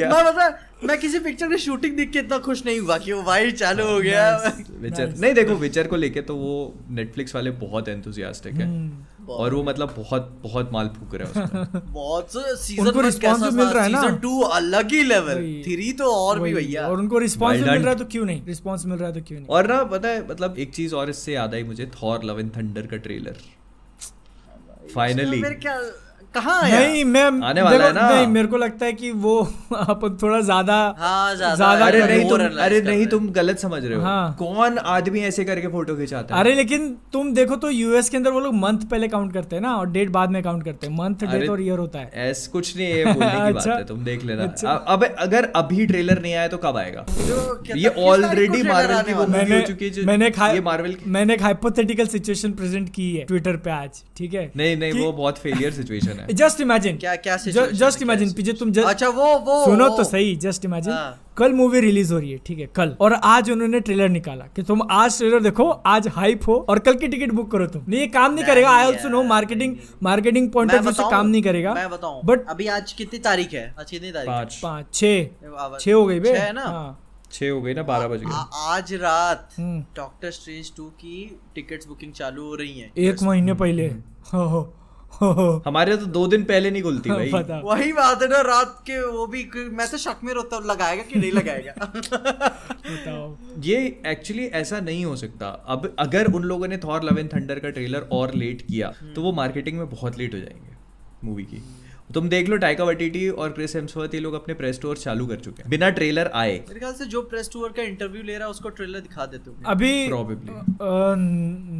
है? मैं किसी पिक्चर की शूटिंग देख के इतना खुश नहीं हुआ कि वो भाई चालू हो गया। विचर नहीं देखो विचर को लेके तो वो नेटफ्लिक्स वाले बहुत एंथुसियास्टिक है। हम्म। और वो मतलब बहुत बहुत माल फूक रहे हैं बहुत सीज़न उनको भी मिल रहा है ना। सीज़न टू अलग ही लेवल वही। थ्री तो और भी भैया। और उनको Wild मिल रहा है तो क्यों नहीं? रिस्पॉन्स मिल रहा है तो क्यों नहीं? और ना पता है मतलब एक चीज़ और इससे याद आई मुझे थॉर लव एंड थंडर का ट्रेलर फाइनली मेरे क्या कहाँ आया नहीं मैं आने वाला है ना। नहीं मेरे को लगता है कि वो अपन थोड़ा ज़्यादा हाँ ज़्यादा अरे नहीं तुम अरे नहीं तुम गलत समझ रहे हो। हाँ। कौन आदमी ऐसे करके फ़ोटो खिंचाता है? अरे लेकिन तुम देखो तो यूएस के अंदर वो लोग मंथ पहले काउंट करते हैं ना और डेट बाद में काउंट करते हैं। मंथ डेट और ईयर होता है। ऐस कुछ नहीं है बोलने की बात अच्छा। है तुम देख लेना। अच्छा। अब अगर अभी ट्रेलर नहीं आया तो कब आएगा? ये तारीख को ऑलरेडी मार्वल की वो वाला है? चुकी है मैंने ये मार्वल मैंने एक हाइपोथेटिकल सिचुएशन प्रेजेंट की है ट्विटर पे आज ठीक है? नहीं नहीं वो बहुत फेलियर सिचुएशन है। जस्ट इमेजिन क्या क्या जस्ट इमेजिन पीछे तुम just- अच्छा वो वो सुनो वो। तो सही जस्ट इमेजिन हाँ। कल मूवी रिलीज़ हो रही है ठीक है कल। और आज उन्होंने ट्रेलर निकाला कि तुम आज ट्रेलर देखो आज हाइप हो और कल की टिकट बुक करो तुम। नहीं ये काम नहीं करेगा I also know marketing marketing point of view से काम नहीं करेगा मैं बताऊँ? बट अभी आज कितनी तारीख है? आज कितनी तारीख है? पाँच। पाँच छः। छः हो गई बे। छह है ना? हाँ। छह हो गई ना बारह बज गए। आज रात हम्म। डॉक्टर स्ट्रेंज 2 की टिकट्स बुकिंग चालू हो रही है। एक महीने पहले। हो हो हो हो। हमारे तो दो दिन पहले नहीं खुलती भाई। वही बात है ना रात के वो भी मैं तो शक में रहता हूँ लगाएगा कि नहीं लगाएगा? ये एक्चुअली ऐसा नहीं हो सकता। अब अगर उन लोगों ने थॉर लव एंड थंडर का ट्रेलर और लेट किया तो वो मार्केटिंग में बहुत लेट हो जाएँगे मूवी की। तुम देख लो टाइका वटीटी और क्रिस हेम्सवर्थ ये लोग अपने प्रेस स्टोर चालू कर चुके हैं। बिना ट्रेलर आए। मेरे ख्याल से जो प्रेस टूर का इंटरव्यू ले रहा है उसको ट्रेलर दिखा देते होंगे। अभी. अ,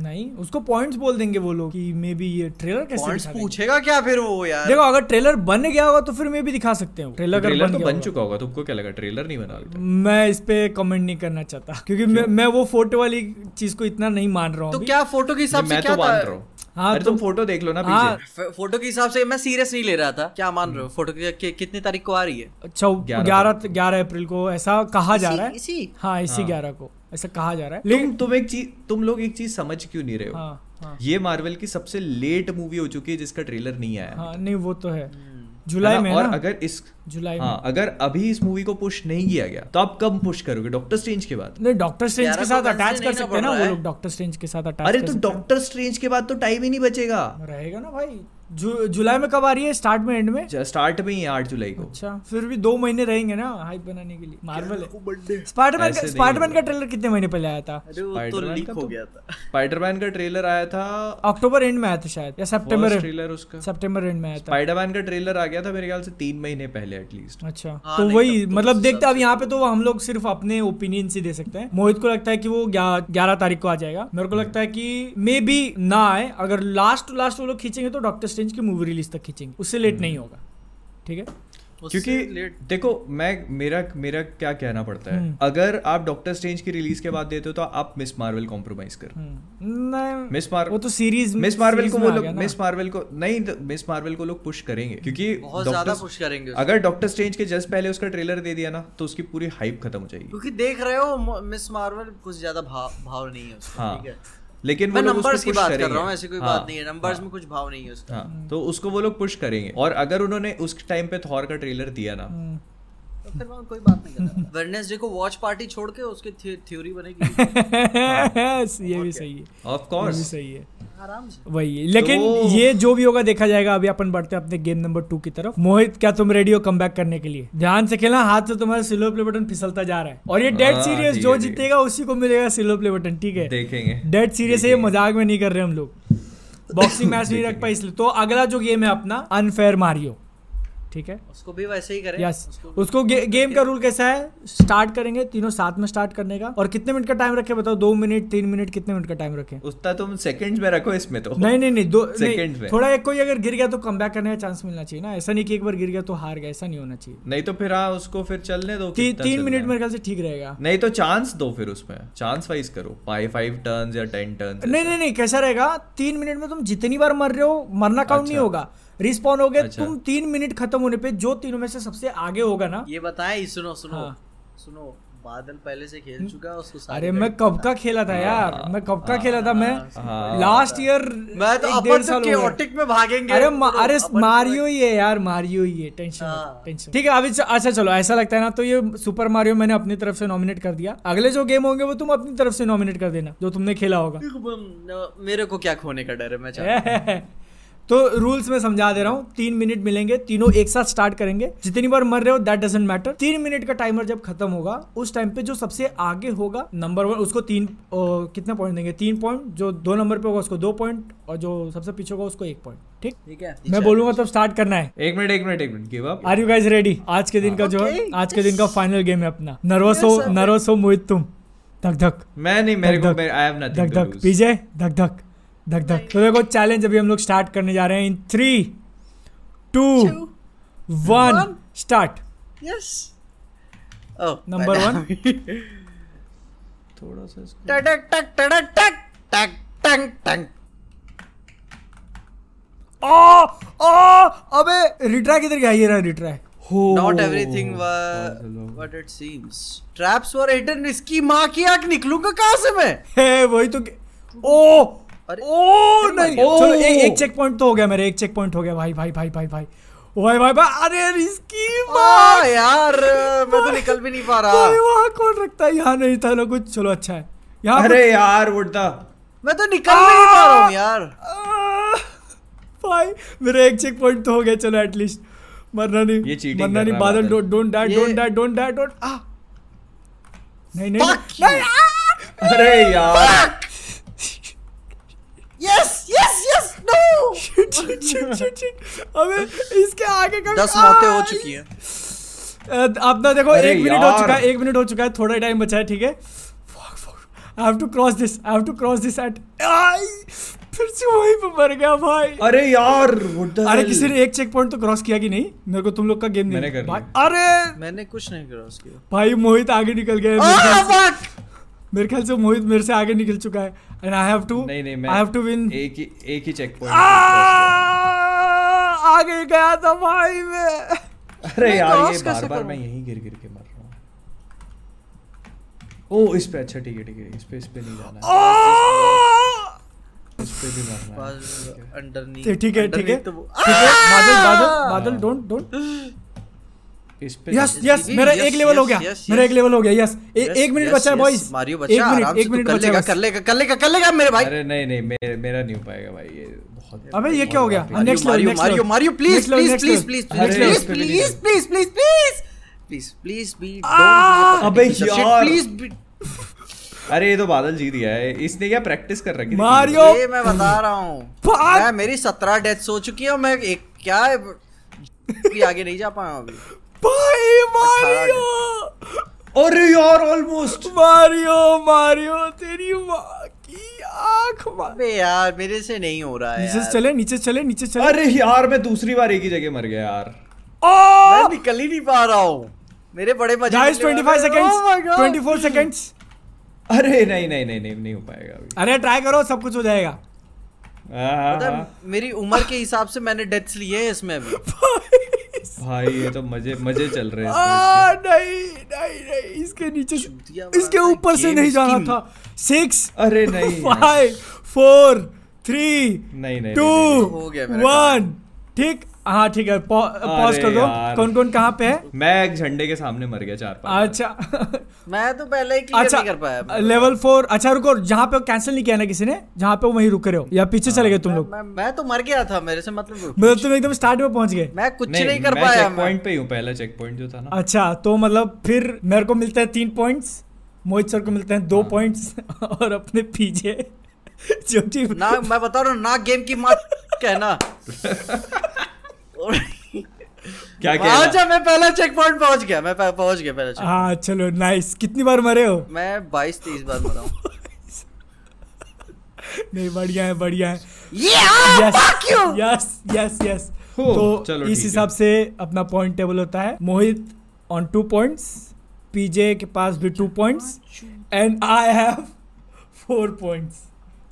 नहीं उसको पॉइंट्स बोल देंगे वो लोग कि मे बी ये ट्रेलर कैसे पॉइंट्स पूछेगा क्या फिर वो यार? देखो अगर ट्रेलर बन गया होगा तो फिर मे भी दिखा सकते हैं ट्रेलर अगर ट्रेलर बन तो बन चुका होगा तुमको क्या लगा? ट्रेलर नहीं बना मैं इस पे कमेंट नहीं करना चाहता क्योंकि मैं मैं वो फ़ोटो वाली चीज़ को इतना नहीं मान रहा हूँ तो क्या फ़ोटो के हिसाब से क्या तो मान रहा हूँ अरे तो- तुम फ़ोटो देख लो ना हाँ, पीछे फ़ोटो के हिसाब से मैं सीरियस नहीं ले रहा था। क्या मान रहे हो? फ़ोटो की कि, कितनी तारीख को आ रही है? अच्छा ग्यारह ग्यारह ग्यारह अप्रैल को ऐसा कहा जा रहा है? इसी? हाँ इसी हाँ। ग्यारह को ऐसा कहा जा रहा है। लेकिन तुम एक चीज़ तुम लोग एक चीज़ समझ क्यों नहीं रहे हो? हाँ हाँ। ये मार्वल की सबसे लेट मूवी हो चुकी है जिसका ट्रेलर नहीं आया। हाँ नहीं वो तो है। हम्म। जुलाई में और अगर इस जुलाई में। हाँ अगर अभी इस मूवी को पुश नहीं किया गया तो आप कब पुश करोगे? डॉक्टर स्ट्रेंज के बाद। नहीं डॉक्टर स्ट्रेंज के साथ अटैच कर सकते हैं ना वो लोग डॉक्टर स्ट्रेंज के साथ अटैच अरे तो डॉक्टर स्ट्रेंज के बाद तो टाइम ही नहीं बचेगा। रहेगा ना भाई। जु, जुलाई में कब आ रही है? स्टार्ट में एंड में? स्टार्ट में ही आठ जुलाई को। अच्छा फिर भी दो महीने रहेंगे ना हाइप बनाने के लिए। मार्वल स्पाइडरमैन का स्पाइडरमैन का ट्रेलर कितने महीने पहले आया था? अरे वो तो का हो तो- गया था। स्पाइडरमैन का ट्रेलर आया था अक्टूबर एंड में आया था शायद या सितंबर ट्रेलर उसका। सितंबर एंड में आया था। स्पाइडरमैन का ट्रेलर आ गया था मेरे ख्याल से तीन महीने पहले। एटलीस्ट अच्छा। हाँ, तो वही तो मतलब देखते हैं अब यहाँ पे तो हम लोग सिर्फ़ अपने ओपिनियन से दे सकते हैं। मोहित को लगता है कि वो ग्यारह तारीख को आ जाएगा। मेरे को लगता है कि मे बी ना आए। अगर लास्ट लास्ट वो लोग खींचेंगे तो डॉक्टर स्ट्रेंज की मूवी रिलीज़ तक खींचेंगे। उससे लेट नहीं होगा। ठीक है? क्योंकि देखो मैं मेरा मेरा क्या कहना पड़ता है? अगर आप डॉक्टर स्ट्रेंज की रिलीज़ के बाद देते हो तो आप मिस मार्वल कॉम्प्रोमाइज कर। नहीं मिस मार्वल वो तो सीरीज़ मिस मार्वल को वो लोग मिस मार्वल को नहीं मिस मार्वल को लोग पुश करेंगे क्योंकि बहुत ज़्यादा पुश करेंगे अगर डॉक्टर स्ट्रेंज के जस्ट पहले उसका ट्रेलर दे दिया ना तो उसकी पूरी हाइप खत्म हो जाएगी। क्योंकि देख रहे हो मिस मार्वल कुछ ज़्यादा भाव भाव नहीं है हाँ। है? लेकिन मैं वो लोग नंबर्स की बात कर रहा हूँ ऐसी कोई हाँ, बात नहीं है। नंबर्स हाँ, में कुछ भाव नहीं है उसका। हाँ। तो उसको वो लोग पुश करेंगे। और अगर उन्होंने उस टाइम पे थॉर का ट्रेलर दिया ना तो फिर मैं कोई बात नहीं करता वेडनेसडे को वॉच पार्टी छोड़ के उसकी थ्योरी बनेगी। ये भी सही है। ऑफ़ ये भी सही है। आराम से। वही लेकिन तो- ये जो भी होगा देखा जाएगा। अभी अपन बढ़ते हैं अपने गेम नंबर टू की तरफ़। मोहित क्या तुम रेडी हो कम करने के लिए? ध्यान से खेलना। हाथ से तुम्हारा सिल्वर प्ले बटन फिसलता जा रहा है। और ये डेड सीरियस जो है, है। जीतेगा उसी को मिलेगा सिल्वर प्ले बटन ठीक है? देखेंगे। डेड सीरियस है ये मज़ाक में नहीं कर रहे हम लोग। बॉक्सिंग मैच नहीं रख पाए इसलिए। तो अगला जो गेम है अपना अनफेयर मारियो ठीक है? उसको भी वैसे ही करें। यस उसको उसको गे, गेम का रूल कैसा है? स्टार्ट करेंगे तीनों साथ में स्टार्ट करने का। और कितने मिनट का टाइम रखे बताओ? दो मिनट तीन मिनट कितने मिनट का टाइम रखे? उतना तुम सेकंड्स में रखो इसमें तो। नहीं नहीं नहीं दो Seconds नहीं, में। थोड़ा एक कोई अगर गिर गया तो कम करने का चांस मिलना चाहिए ना। ऐसा नहीं कि एक बार गिर गया तो हार गया ऐसा नहीं होना चाहिए। नहीं तो फिर हाँ उसको फिर चलने दो तीन मिनट मेरे ख्याल से ठीक रहेगा। नहीं तो चांस दो फिर उसमें। चांस वाइज करो। फाइव फाइव टर्न्स या टेन टर्न्स नहीं नहीं नहीं कैसा रहेगा? तीन मिनट में तुम जितनी बार मर रहे हो मरना काउंट नहीं अच्छा। होगा। रिस्पॉन हो गए अच्छा। तुम तीन मिनट खत्म होने पे जो तीनों में से सबसे आगे होगा ना। ये बताएँ सुनो सुनो। हाँ। सुनो बादल पहले से खेल चुका है उसको अरे मैं कब का खेला था यार मैं कब का खेला था मैं हाँ। लास्ट ईयर मैं तो अपन तो chaotic में भागेंगे। अरे मा, अरे तो- मारियो ही है यार मारियो ही है टेंशन हाँ। टेंशन ठीक है अभी अच्छा चलो ऐसा लगता है ना तो ये सुपर मारियो मैंने अपनी तरफ़ से नॉमिनेट कर दिया। अगले जो गेम होंगे वो तुम अपनी तरफ़ से नॉमिनेट कर देना जो तुमने खेला होगा। मेरे को क्या खोने का डर है मैं चाहता तो रूल्स में समझा दे रहा हूँ। तीन मिनट मिलेंगे तीनों एक साथ स्टार्ट करेंगे। जितनी बार मर रहे हो दैट डजेंट मैटर तीन मिनट का टाइमर जब खत्म होगा उस टाइम पे जो सबसे आगे होगा नंबर वन उसको तीन ओ, कितने पॉइंट देंगे? तीन पॉइंट जो दो नंबर पे होगा उसको दो पॉइंट और जो सबसे पीछे होगा उसको एक पॉइंट ठीक? ठीक है। मैं बोलूँगा तब स्टार्ट करना है। एक मिनट एक मिनट एक minute give up are you guys ready आज के दिन का जो है आज के दिन का फाइनल गेम है अपना। नर्वस हो नर्वस हो मोहित तुम। धक धक मैं नहीं मेरे को धक, आई हैव धक नथिंग टू धक पीजे? धक धक धक धक। तो देखो चैलेंज अभी हम लोग स्टार्ट करने जा रहे हैं। In three two one start yes number one थोड़ा सा टक टक टक टक टक टक टक ओ ओ अबे रिट्राई किधर गया? ये रहा रिट्राई हो। Not everything wa- what it seems. Traps were hidden. इसकी माँ की आँख निकलूँगा कहाँ से मैं? है वही तो ओ अरे, ओ नहीं चलो एक एक चेक पॉइंट तो हो गया मेरे एक चेक पॉइंट हो गया। भाई भाई भाई भाई भाई। भाई भाई भाई अरे इसकी माँ यार मैं तो निकल भी नहीं पा रहा। भाई वहाँ कौन रखता है? यहाँ नहीं था ना कुछ चलो अच्छा है। यहाँ अरे यार उड़ता। मैं तो निकल भी नहीं पा रहा हूँ यार। भाई मेरा एक चेक पॉइंट तो हो गया चलो एटलीस्ट मरना नहीं ये cheating मरना नहीं Badal. Don't don't die don't die don't die don't आ। नहीं नहीं नहीं। अरे यार। Yes yes yes no. अबे इसके आगे का दस मौतें हो चुकी हैं। अ, अपना देखो अरे एक मिनट हो चुका है एक मिनट हो चुका है थोड़ा टाइम बचा है ठीक है? I have to cross this I have to cross this at फिर से वहीं पे मर गया भाई। अरे यार अरे किसी ने एक चेक पॉइंट तो क्रॉस किया कि नहीं? मेरे को तुम लोग का गेम नहीं। मैंने कर। अरे! मैंने कुछ नहीं क्रॉस किया। भाई मोहित आगे निकल गया मेरे ख्याल से- मोहित मेरे से आगे निकल चुका है। एंड आई हैव टू नहीं नहीं मैं आई हैव टू विन एक ही एक ही चेक पॉइंट आगे गया था भाई मैं। अरे यार ये बार बार मैं यहीं गिर गिर के मर रहा हूँ। ओ इस पे अच्छा ठीक है ठीक है इस पे इस पे नहीं जाना है। इस पे भी मरना है। अंडरनीथ ठीक है। ठीक है तो ठीक है बादल बादल बादल डोंट डोंट यस यस मेरा एक लेवल हो गया। मेरा एक लेवल हो गया। यस एक मिनट बचा है बॉयज़ मारियो एक बच्चा आराम मिनट से एक मिनट कर लेगा कर लेगा कर लेगा कर लेगा मेरे भाई। अरे नहीं नहीं मेरे मेरा नहीं हो पाएगा भाई ये बहुत अबे ये क्या हो गया? Next level Mario Mario please please please please please please please please please please please be अबे यार। प्लीज़ अरे ये तो बादल जीत गया है इसने क्या प्रैक्टिस कर रखी? मारियो ये मैं बता रहा हूँ। मेरी सत्रह डेथ्स हो चुकी है मैं एक क्या है? भी आगे नहीं जा पाया अभी। भाई मारियो। अरे यार ऑलमोस्ट मारियो मारियो तेरी माँ की आँख मार अबे यार मेरे से नहीं हो रहा है नीचे चले नीचे चले नीचे चले। अरे यार मैं दूसरी बार एक ही जगह मर गया यार। मैं निकल ही नहीं पा रहा हूँ। मेरे बड़े मज़े गाइस 25 वाले हैं। Oh my सेकंड्स 24 सेकंड्स अरे नहीं नहीं नहीं नहीं नहीं हो पाएगा अभी। अरे ट्राई करो सब कुछ हो जाएगा। हाँ। मेरी उम्र के हिसाब से मैंने डेथ्स लिए हैं इसमें अभी। भाई ये तो मज़े मज़े चल रहे हैं आ, नहीं नहीं नहीं इसके नीचे इसके ऊपर से नहीं जाना था। सिक्स अरे नहीं फाइव फोर थ्री नहीं नहीं टू नहीं, गया मेरा वन ठीक हाँ ठीक है। पॉज कर दो। कौन कौन कहाँ पे है? मैं एक झंडे के सामने मर गया चार पाँच अच्छा। मैं तो पहले ही क्लियर अच्छा नहीं कर पाया। लेवल फोर अच्छा रुको जहाँ पे कैंसिल नहीं किया ना किसी ने जहाँ पे वो वहीं रुक रहे हो या पीछे चले गए तुम लोग? मैं, मैं तो मर गया था मेरे से मतलब मतलब तुम एकदम स्टार्ट में पहुँच गए। मैं कुछ नहीं, नहीं, कर मैं पाया चेक पॉइंट पे हूँ पहला चेक पॉइंट जो था ना। अच्छा तो मतलब फिर मेरे को मिलता है तीन पॉइंट्स मोहित सर को मिलते हैं दो हाँ। पॉइंट्स और अपने पीछे जो ना मैं बता रहा हूँ ना गेम की माँ कहना। क्या अच्छा क्या मैं पहला चेक पॉइंट पहुँच गया मैं पहुँच गया पहला हाँ चलो नाइस कितनी बार मरे हो? मैं बाईस तेईस बार मरा हूँ। नहीं बढ़िया है बढ़िया है। You! यस यस यस तो इस हिसाब से अपना पॉइंट टेबल होता है। Mohit on two points PJ के पास भी two points and I have four points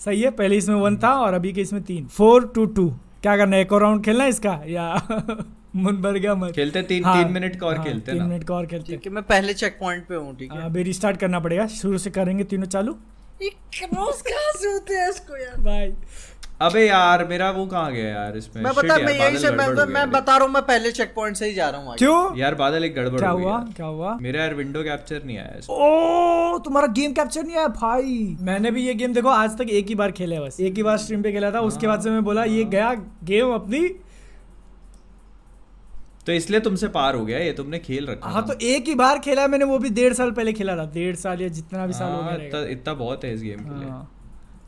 सही है? पहले इसमें वन था और अभी के इसमें तीन। फोर टू टू क्या करना है? एक और राउंड खेलना है इसका? या मन भर गया मत। खेलते तीन हाँ, तीन मिनट का और हाँ, खेलते तीन मिनट का और खेलते। ठीक है मैं पहले चेक पॉइंट पे हूँ ठीक है? अभी रिस्टार्ट करना पड़ेगा। शुरू से करेंगे तीनों चालू। ये क्रॉस कहाँ से होते हैं इसको यार? बाय अबे यार मेरा वो कहाँ गया यार इसमें? मैं बता मैं यही से मैं मैं बता रहा हूँ मैं पहले चेक पॉइंट से ही जा रहा हूँ क्यों? यार बादल एक गड़बड़ क्या हुआ? क्या हुआ? मेरा यार विंडो कैप्चर नहीं आया ओ तुम्हारा गेम कैप्चर नहीं आया भाई। मैंने भी ये गेम देखो आज तक एक ही बार खेला है बस। एक ही बार स्ट्रीम पे खेला था उसके बाद से मैं बोला ये गया गेम अपनी। तो इसलिए तुमसे पार हो गया ये तुमने खेल रखा हाँ तो एक ही बार खेला मैंने वो भी डेढ़ साल पहले खेला था डेढ़ साल या जितना भी साल हो हाँ, गया इतना इतना बहुत है इस गेम के लिए। हाँ।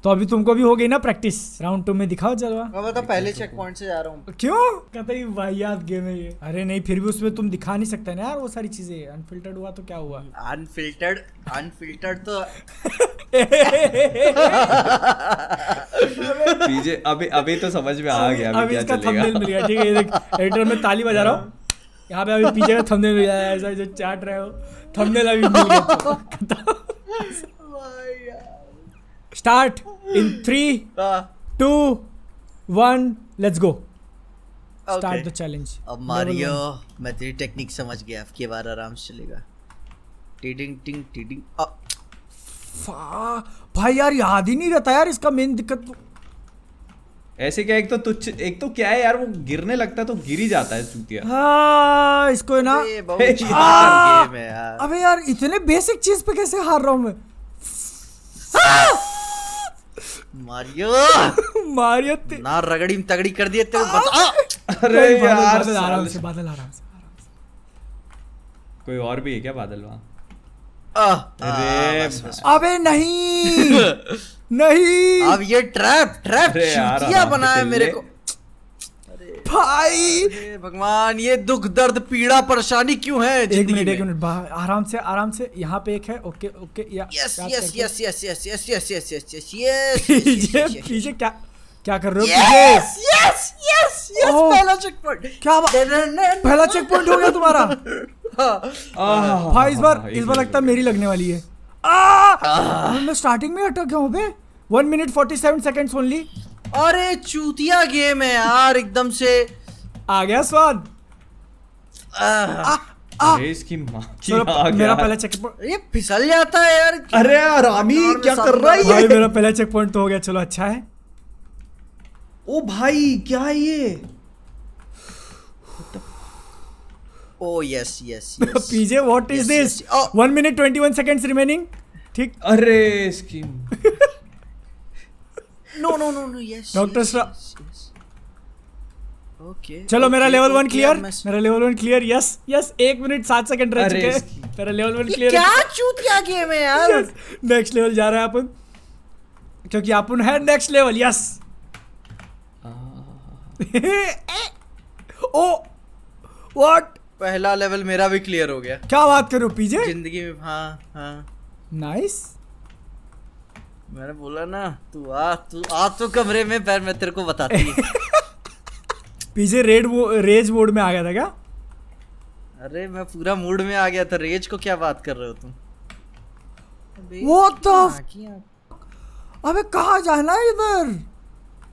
तो अभी तुमको भी हो गई ना प्रैक्टिस। राउंड टू में दिखाओ जलवा। मैं बता पहले चेक पॉइंट से जा रहा हूँ। क्यों? कहता ही वाहियात गेम है ये। अरे नहीं फिर भी उसमें तुम दिखा नहीं सकते ना यार वो सारी चीज़ें। अनफिल्टर्ड हुआ तो क्या हुआ? अनफिल्टर्ड अनफिल्टर्ड तो पीजे अभी अभी तो समझ में आ गया अभी इसका थंबनेल मिल गया ठीक है ये देख एडिटर में ताली बजा रहा हूँ। यहाँ पे अभी पीछे का थंबनेल मिल गया ऐसा जो चाट रहे हो। थंबनेल अभी मिल गया। Start in three two one let's go start the challenge अब मारियो मैं तेरी टेक्निक समझ गया अब की बार आराम से चलेगा। टिडिंग टिंग टिडिंग अ, भाई यार याद ही नहीं रहता यार इसका मेन दिक्कत तो- ऐसे क्या एक तो तुच्छ एक तो क्या है यार वो गिरने लगता है तो गिर ही जाता है चूतिया। हाँ इसको ना। ये बहुत है। यार। अबे यार इतने बेसिक चीज़ पे कैसे हार रहा हूँ मैं? मारियो। मारियो ना रगड़ी में तगड़ी कर दिए तेरे बता अरे यार बादल आ रहा है बादल आ रहा है कोई और भी है क्या बादल वहाँ? अरे अबे नहीं! नहीं! अब ये ट्रैप ट्रैप चीटिया बनाया मेरे को। भाई भगवान ये दुख दर्द पीड़ा परेशानी क्यों है एक मिनट एक मिनट आराम से आराम से यहाँ पे एक है ओके ओके यस क्या yes yes yes yes yes yes yes yes yes yes पीछे पीछे क्या क्या कर रहे हो पीछे यस यस यस यस पहला चेक पॉइंट क्या पहला चेक पॉइंट हो गया तुम्हारा भाई इस बार हाँ, इस बार लगता है मेरी लगने वाली है मैं स्टार्टिंग में अटक गया हूँ बे one minute forty seven seconds only अरे चूतिया गेम है यार एकदम से। आ गया स्वाद। इसकी मेरा पहला चेक पॉइंट ये फिसल जाता है यार अरे रामी क्या कर रहा है? भाई मेरा पहला चेक पॉइंट तो हो गया चलो अच्छा है। ओ भाई क्या है ये? ओ yes yes yes PJ what is this yes. One minute twenty one seconds remaining ठीक अरे इसकी no no no no yes. Stra- okay चलो मेरा लेवल वन क्लियर मेरा level one clear yes yes एक मिनट सात सेकंड रह चुके हैं। मेरा लेवल वन क्लियर क्या चूतिया गेम है यार? नेक्स्ट लेवल जा रहा है अपन। क्योंकि अपन है next level yes oh what पहला लेवल मेरा भी क्लियर हो गया। क्या बात कर पीजे ज़िंदगी में हाँ हाँ। नाइस मैंने बोला ना तू आ तू आ तो कमरे में पैर मैं तेरे को बताती पीछे रेड वो रेज मोड में आ गया था क्या? अरे मैं पूरा मूड में आ गया था। रेज को क्या बात कर रहे हो तुम? वो तो अबे कहा जाना इधर?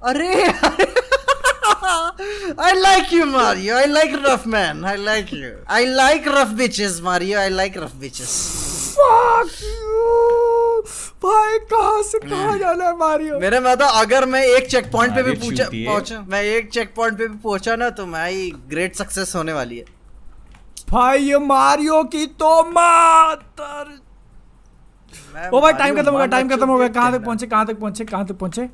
अरे I like you Mario I like rough man I like you I like rough bitches Mario I like rough bitches भाई कहाँ से कहाँ जाना है मारियो? मेरे मैं तो अगर मैं एक चेक पॉइंट पे भी Mario पूछा पहुँचा। मैं एक चेक पॉइंट पे भी पहुँचा ना तो मैं ग्रेट सक्सेस होने वाली है। भाई ये मारियो की तो मातर ओ भाई टाइम खत्म हो गया टाइम खत्म हो गया। कहाँ तक पहुँचे कहाँ तक पहुँचे कहाँ तक पहुँचे?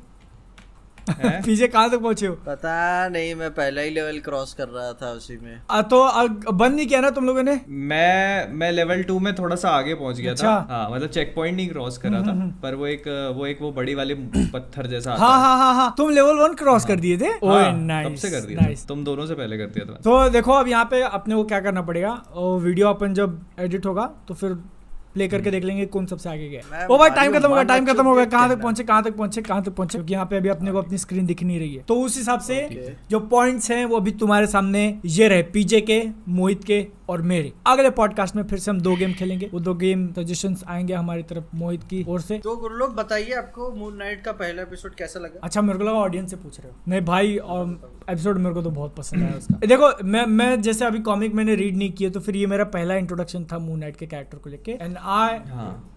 पीछे कहाँ तक पहुँचे हो? पता नहीं मैं पहला ही लेवल क्रॉस कर रहा था उसी में। आ, तो बंद नहीं किया ना तुम लोगों ने? मैं मैं लेवल टू में थोड़ा सा आगे पहुँच गया अच्छा। था हाँ मतलब चेक पॉइंट नहीं क्रॉस करा था पर वो एक वो एक वो बड़ी वाले पत्थर जैसा हाँ हाँ। हाँ हाँ तुम लेवल वन क्रॉस कर दिए थे? ओए हाँ, नाइस तब से कर दिया तुम दोनों से पहले कर दिया था। तो देखो अब यहाँ पे अपने को क्या करना पड़ेगा? वीडियो अपन जब एडिट होगा तो फिर प्ले करके देख लेंगे कौन सबसे आगे गया। ओ भाई टाइम खत्म होगा टाइम खत्म होगा कहाँ तक पहुँचे कहाँ तक पहुँचे कहाँ तक पहुँचे? क्योंकि यहाँ पे अभी अपने को अपनी स्क्रीन दिख नहीं रही है। तो उस हिसाब से जो पॉइंट्स हैं वो अभी तुम्हारे सामने ये रहे पीजे के मोहित के और मेरे। अगले पॉडकास्ट में फिर से हम दो गेम खेलेंगे। वो दो गेम सजेशन आएँगे हमारी तरफ़ मोहित की ओर से। तो गुरु लोग बताइए आपको मून नाइट का पहला एपिसोड कैसा लगा? अच्छा मेरे को लगा ऑडियंस से पूछ रहे हो। नहीं भाई और एपिसोड मेरे को तो बहुत पसंद आया उसका। देखो मैं मैं जैसे अभी कॉमिक मैंने रीड नहीं किया तो फिर ये मेरा पहला इंट्रोडक्शन था मून नाइट के कैरेक्टर को लेके। एंड आई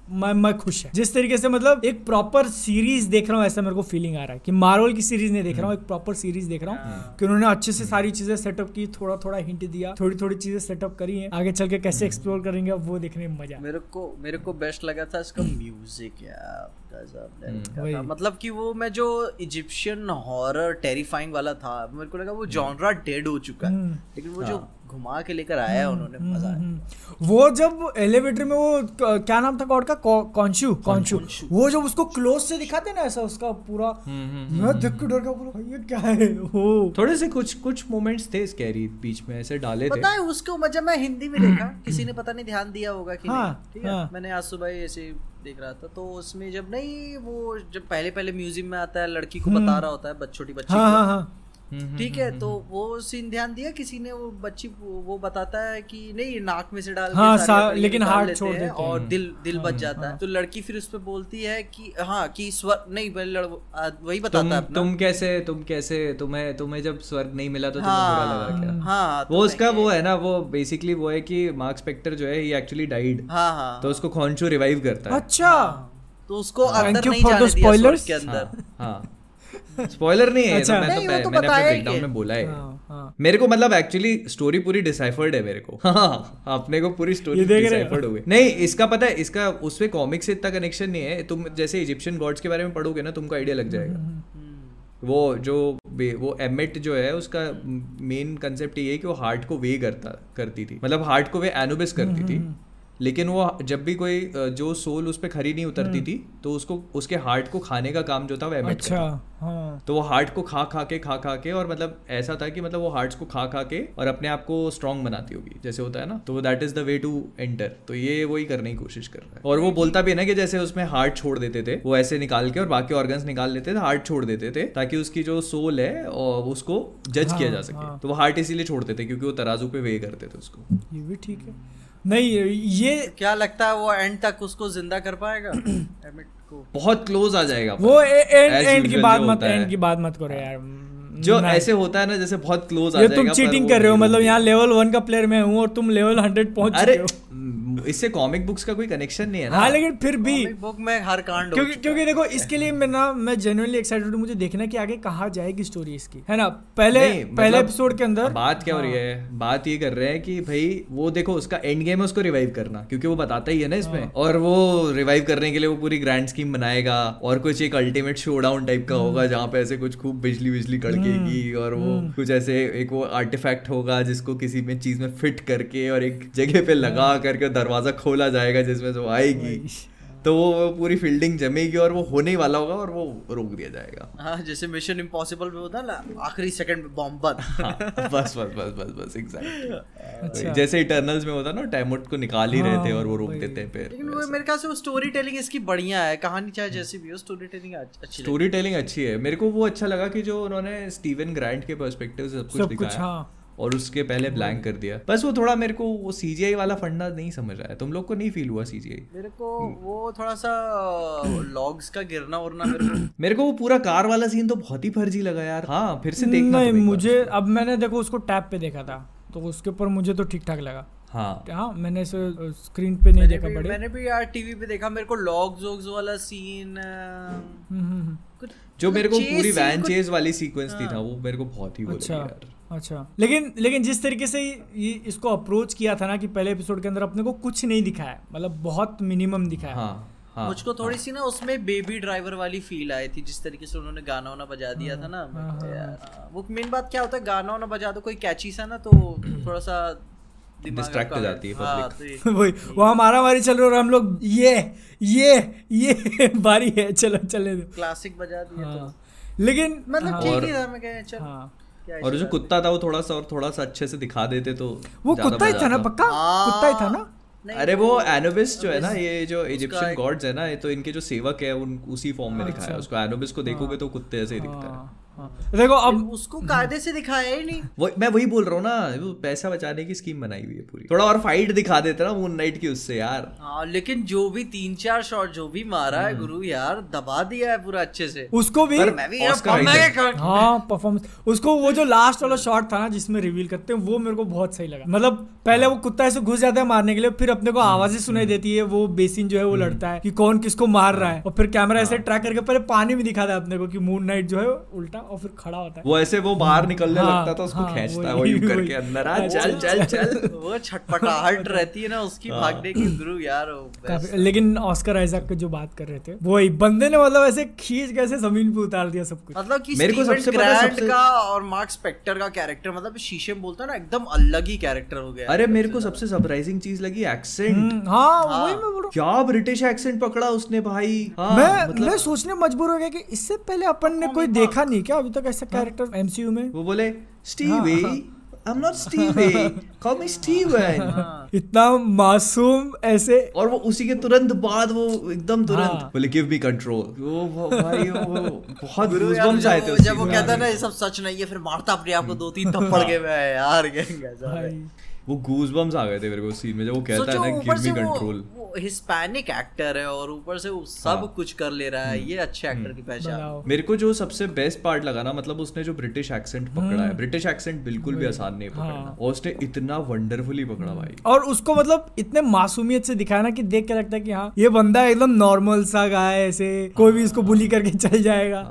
मैं मैं खुश है। जिस तरीके से मतलब एक प्रॉपर सीरीज़ देख रहा हूँ ऐसा मेरे को फीलिंग आ रहा है कि मार्वल की सीरीज़ नहीं देख रहा हूँ एक प्रॉपर सीरीज़ देख रहा हूँ कि उन्होंने अच्छे से सारी चीज़ें सेटअप की थोड़ा थोड़ा हिंट दिया थोड़ी थोड़ी चीज़ें सेटअप करी है। आगे चल के कैसे एक्सप्लोर करेंगे वो देखने में मज़ा। मेरे को मेरे को बेस्ट लगा था इसका म्यूज़िक यार। गजब level का मतलब कि वो मैं जो इजिप्शियन हॉरर टेरिफाइंग वाला था मेरे को लगा वो जॉनरा डेड हो चुका है। हम्म। लेकिन वो जो घुमा के लेकर आया है उन्होंने मज़ा आया। हम्म। वो जब एलिवेटर में वो क्या नाम था गॉड का? कौ- कॉन्शु कॉन्शु वो जब उसको क्लोज से दिखाते ना ऐसा उसका पूरा मैं देख के डर गया बोला ये क्या है? वो। थोड़े से कुछ कुछ मोमेंट्स थे स्कैरी बीच में ऐसे डाले थे। पता है उसको मज़ा मैं हिंदी में देखा किसी ने पता नहीं ध्यान दिया होगा कि हाँ, नहीं ठीक है? हाँ। मैंने आज सुबह ऐसे देख रहा था तो उसमें जब नहीं वो जब पहले पहले म्यूज़ियम में आता है लड़की को बता रहा होता है छोटी बच्ची हाँ को हाँ हाँ। ठीक है तो वो सीन ध्यान दिया किसी ने वो बच्ची वो बताता है कि नहीं नाक में से डाल के हाँ, सारी सा- लेकिन हार्ट लेते छोड़ देते हैं। और दिल दिल बच हाँ, जाता है। हाँ। तो लड़की फिर उस पे बोलती है कि हाँ कि स्वर नहीं वही तुम बताता है अपना। तुम कैसे तुम कैसे तुम्हें तुम्हें जब स्वर्ग नहीं मिला तो तुम्हें बुरा लगा क्या? हाँ हाँ वो उसका वो है ना वो बेसिकली वो है कि मार्क स्पेक्टर जो है ये एक्चुअली डाइड हाँ हाँ तो उसको खॉन्चो रिवाइव करता है? अच्छा! तो उसको अंदर नहीं जाने दिया स्वर्ग के अंदर। हाँ। स्पॉइलर नहीं है तो अच्छा। मैं नहीं, तो वो तो मैंने अपने ब्रेकडाउन में बोला है। हाँ, हाँ। मेरे को मतलब एक्चुअली स्टोरी पूरी डिसाइफर्ड है मेरे को। हाँ अपने को पूरी स्टोरी? डिसाइफर्ड हो। गई नहीं इसका पता है इसका उसमें कॉमिक से इतना कनेक्शन नहीं है। तुम जैसे इजिप्शियन गॉड्स के बारे में पढ़ोगे ना तुमको आइडिया लग जाएगा। हम्म। वो जो वो एमिट जो है उसका मेन कंसेप्ट ये है कि वो हार्ट को वे करता करती थी। मतलब हार्ट को वे एनुबिस करती थी। लेकिन वो जब भी कोई जो सोल उस पर खरी नहीं उतरती थी तो उसको उसके हार्ट को खाने का काम जो था वो एमिट अच्छा हाँ। तो वो हार्ट को खा खा के खा खा के और मतलब ऐसा था कि मतलब वो हार्ट्स को खा खा के और अपने आप को स्ट्रांग बनाती होगी जैसे होता है ना। तो that is the way to enter तो ये वही करने की कोशिश कर रहा है। और वो बोलता भी है ना कि जैसे उसमें हार्ट छोड़ देते थे वो ऐसे निकाल के और बाकी ऑर्गन्स निकाल लेते थे हार्ट छोड़ देते थे ताकि उसकी जो सोल है और उसको जज किया जा सके। हाँ। तो वो हार्ट इसीलिए छोड़ते थे क्योंकि वो तराजू पे वे करते थे उसको। ये भी ठीक है। नहीं ये क्या लगता है वो एंड तक उसको ज़िंदा कर पाएगा? एमिट को। बहुत क्लोज आ जाएगा वो एंड एंड की बात मत एंड की बात मत करो यार। जो ऐसे होता है ना जैसे बहुत क्लोज आ ये जाएगा तुम चीटिंग कर रहे हो मतलब यहाँ लेवल वन का प्लेयर मैं हूँ और तुम लेवल हंड्रेड पहुँच अरे हो। इससे कॉमिक बुक्स का कोई कनेक्शन नहीं है ना? हाँ लेकिन फिर भी बुक में हर कांड क्योंकि क्योंकि देखो इसके लिए मैं ना मैं जेन्युइनली एक्साइटेड हूँ मुझे देखना कि आगे कहाँ जाएगी स्टोरी इसकी है ना? पहले पहले मतलब एपिसोड के अंदर बात क्या हो रही हाँ। है। बात ये कर रहे हैं कि भाई वो देखो उसका एंड गेम है उसको रिवाइव करना क्योंकि वो बताता ही है ना इसमें। हाँ। और वो रिवाइव करने के लिए वो पूरी ग्रैंड स्कीम बनाएगा और कुछ एक अल्टीमेट शोडाउन टाइप का हम्म। होगा जहाँ पे ऐसे कुछ खूब बिजली बिजली कड़केगी और वो हम्म। कुछ ऐसे एक वो आर्टिफैक्ट होगा जिसको किसी में चीज़ में फिट करके और एक जगह पे लगा करके दरवाज़ा खोला जाएगा जिसमें से वो आएगी। तो वो पूरी फील्डिंग जमेगी और वो होने ही वाला होगा और वो रोक दिया जाएगा। हाँ जैसे मिशन इम्पॉसिबल में होता है ना आखिरी सेकंड में बॉम्ब बंद। हाँ, बस बस बस बस बस एग्जैक्टली अच्छा। जैसे इटर्नल्स में होता ना टैमुट को निकाल ही रहे थे और वो रोक हाँ, देते हैं लेकिन फिर वो मेरे ख्याल से वो स्टोरी टेलिंग इसकी बढ़िया है कहानी चाहे जैसी भी हो स्टोरी टेलिंग अच्छी स्टोरी टेलिंग अच्छी है। मेरे को वो अच्छा लगा कि जो उन्होंने स्टीवन ग्रांट के पर्सपेक्टिव से सब कुछ दिखाया। हाँ। और उसके पहले ब्लैंक कर दिया। बस वो थोड़ा मेरे को वो सीजीआई वाला फंडा नहीं समझ आया तुम लोग को नहीं फील हुआ सीजीआई मेरे को वो थोड़ा सा लॉग्स का गिरना उड़ना मेरे को मेरे को वो पूरा कार वाला सीन तो बहुत ही फर्जी लगा यार। हाँ फिर से देखना नहीं। मुझे अब मैंने देखो उसको टैब पे देखा था तो उसके ऊपर मुझे तो ठीक ठाक लगा। हाँ। हाँ मैंने इसे स्क्रीन पे नहीं देखा बड़े। मैंने भी यार टीवी पे देखा मेरे को लॉग्स वॉग्स वाला सीन हम्म, हम्म, हम्म। जो मेरे को पूरी वैन चेज वाली सीक्वेंस थी था वो मेरे को बहुत ही लगी अच्छा। यार। अच्छा। लेकिन लेकिन जिस तरीके से ये इसको अप्रोच किया था ना कि पहले एपिसोड के अंदर अपने को कुछ नहीं दिखाया मतलब बहुत मिनिमम दिखाया। हाँ हाँ मुझको थोड़ी हाँ. सी ना उसमें बेबी ड्राइवर वाली फील आई थी जिस तरीके से उन्होंने गाना वाना बजा दिया था ना। हाँ, हाँ, वो मेन बात क्या होता है गाना वाना बजा दो कोई कैची सा ना तो थोड़ा सा Distract हो जाती है हाँ, public। तो वही वहाँ मारा मारी चल रही है और हम लोग ये ये ये बारी है चलो चले दो। क्लासिक बजा दिया हाँ। तो लेकिन मतलब हाँ, ठीक ही था मैं कह चल। हाँ। और जो कुत्ता था वो थोड़ा सा और थोड़ा सा अच्छे से दिखा देते तो वो कुत्ता ही था ना पक्का? हाँ। कुत्ता ही था ना? अरे वो एनोबिस जो है ना ये जो इजिप्शियन गॉड्स है ना ये तो इनके जो सेवक है उन उसी फॉर्म में दिखाया है। उसको एनोबिस को देखोगे तो कुत्ते ऐसे ही दिखता है। हाँ, हाँ। देखो अब उसको कायदे से दिखाया ही नहीं। वो मैं वही बोल रहा हूँ ना वो पैसा बचाने की स्कीम बनाई हुई है पूरी। थोड़ा और फाइट दिखा देते ना मून नाइट की उससे यार। हाँ लेकिन जो भी तीन चार शॉट जो भी मारा है गुरु यार दबा दिया है पूरा अच्छे से। उसको भी मैं भी हाँ परफॉर्मेंस उसको वो जो लास्ट वाला शॉट था ना जिसमें रिवील करते हैं वो मेरे को बहुत सही लगा। मतलब पहले वो कुत्ता ऐसे घुस जाता है मारने के लिए फिर अपने को आवाज़ें सुनाई देती है वो बेसिन जो है वो लड़ता है कि कौन किसको मार रहा है। और फिर कैमरा ऐसे ट्रैक करके पहले पानी में दिखाता है अपने को कि मून नाइट जो है उल्टा। और फिर खड़ा होता है। वो ऐसे वो बाहर निकलने हाँ, लगता था उसको हाँ, खींचता है वो यूँ करके अंदर आ अच्छा, चल चल चल। वो छटपटाहट रहती है ना उसकी हाँ। भागने की गुरु यार वो लेकिन ऑस्कर आइजक की जो बात कर रहे थे वही बंदे ने मतलब ऐसे खींच के ऐसे ज़मीन पे उतार दिया सब कुछ। मतलब कि मेरे को सबसे सबसे- का और मार्क स्पेक्टर का कैरेक्टर मतलब शीशे में बोलता है ना एकदम अलग ही कैरेक्टर हो गया। अरे मेरे को सबसे सरप्राइजिंग चीज़ लगी एक्सेंट हम्म, हाँ वही मैं बोल क्या ब्रिटिश एक्सेंट पकड़ा उसने भाई। हाँ, मैं मतलब मैं सोचने मजबूर हो गया कि इससे पहले अपन ने कोई देखा नहीं क्या अभी तक ऐसा कैरेक्टर एमसीयू में? वो बोले Stevie I am not Call call me Steven इतना मासूम ऐसे और वो उसी के तुरंत बाद वो एकदम तुरंत हाँ। बोले गिव मी कंट्रोल वो वो भाई वो बहुत गूज़बम्स आए थे जब, वो कहता है ना ये सब सच नहीं है फिर मारता अपने आप को दो तीन थप्पड़ के मैं यार गैंग है वो गूज़बम्स आ गए थे मेरे को सीन में जब वो कहता है ना गिव मी कंट्रोल वो हिस्पैनिक एक्टर है और ऊपर से वो सब हाँ। कुछ कर ले रहा है ये अच्छे एक्टर की पहचान। मेरे को जो सबसे बेस्ट पार्ट लगा ना मतलब उसने जो ब्रिटिश एक्सेंट पकड़ा हम्म। है ब्रिटिश एक्सेंट बिल्कुल भी आसान नहीं हाँ। पकड़ना और उसने इतना वंडरफुली पकड़ा भाई। और उसको मतलब इतने मासूमियत से दिखाया ना कि देख के लगता है कि हाँ ये बंदा एकदम नॉर्मल सा गाय है ऐसे कोई भी इसको बुली करके चल जाएगा।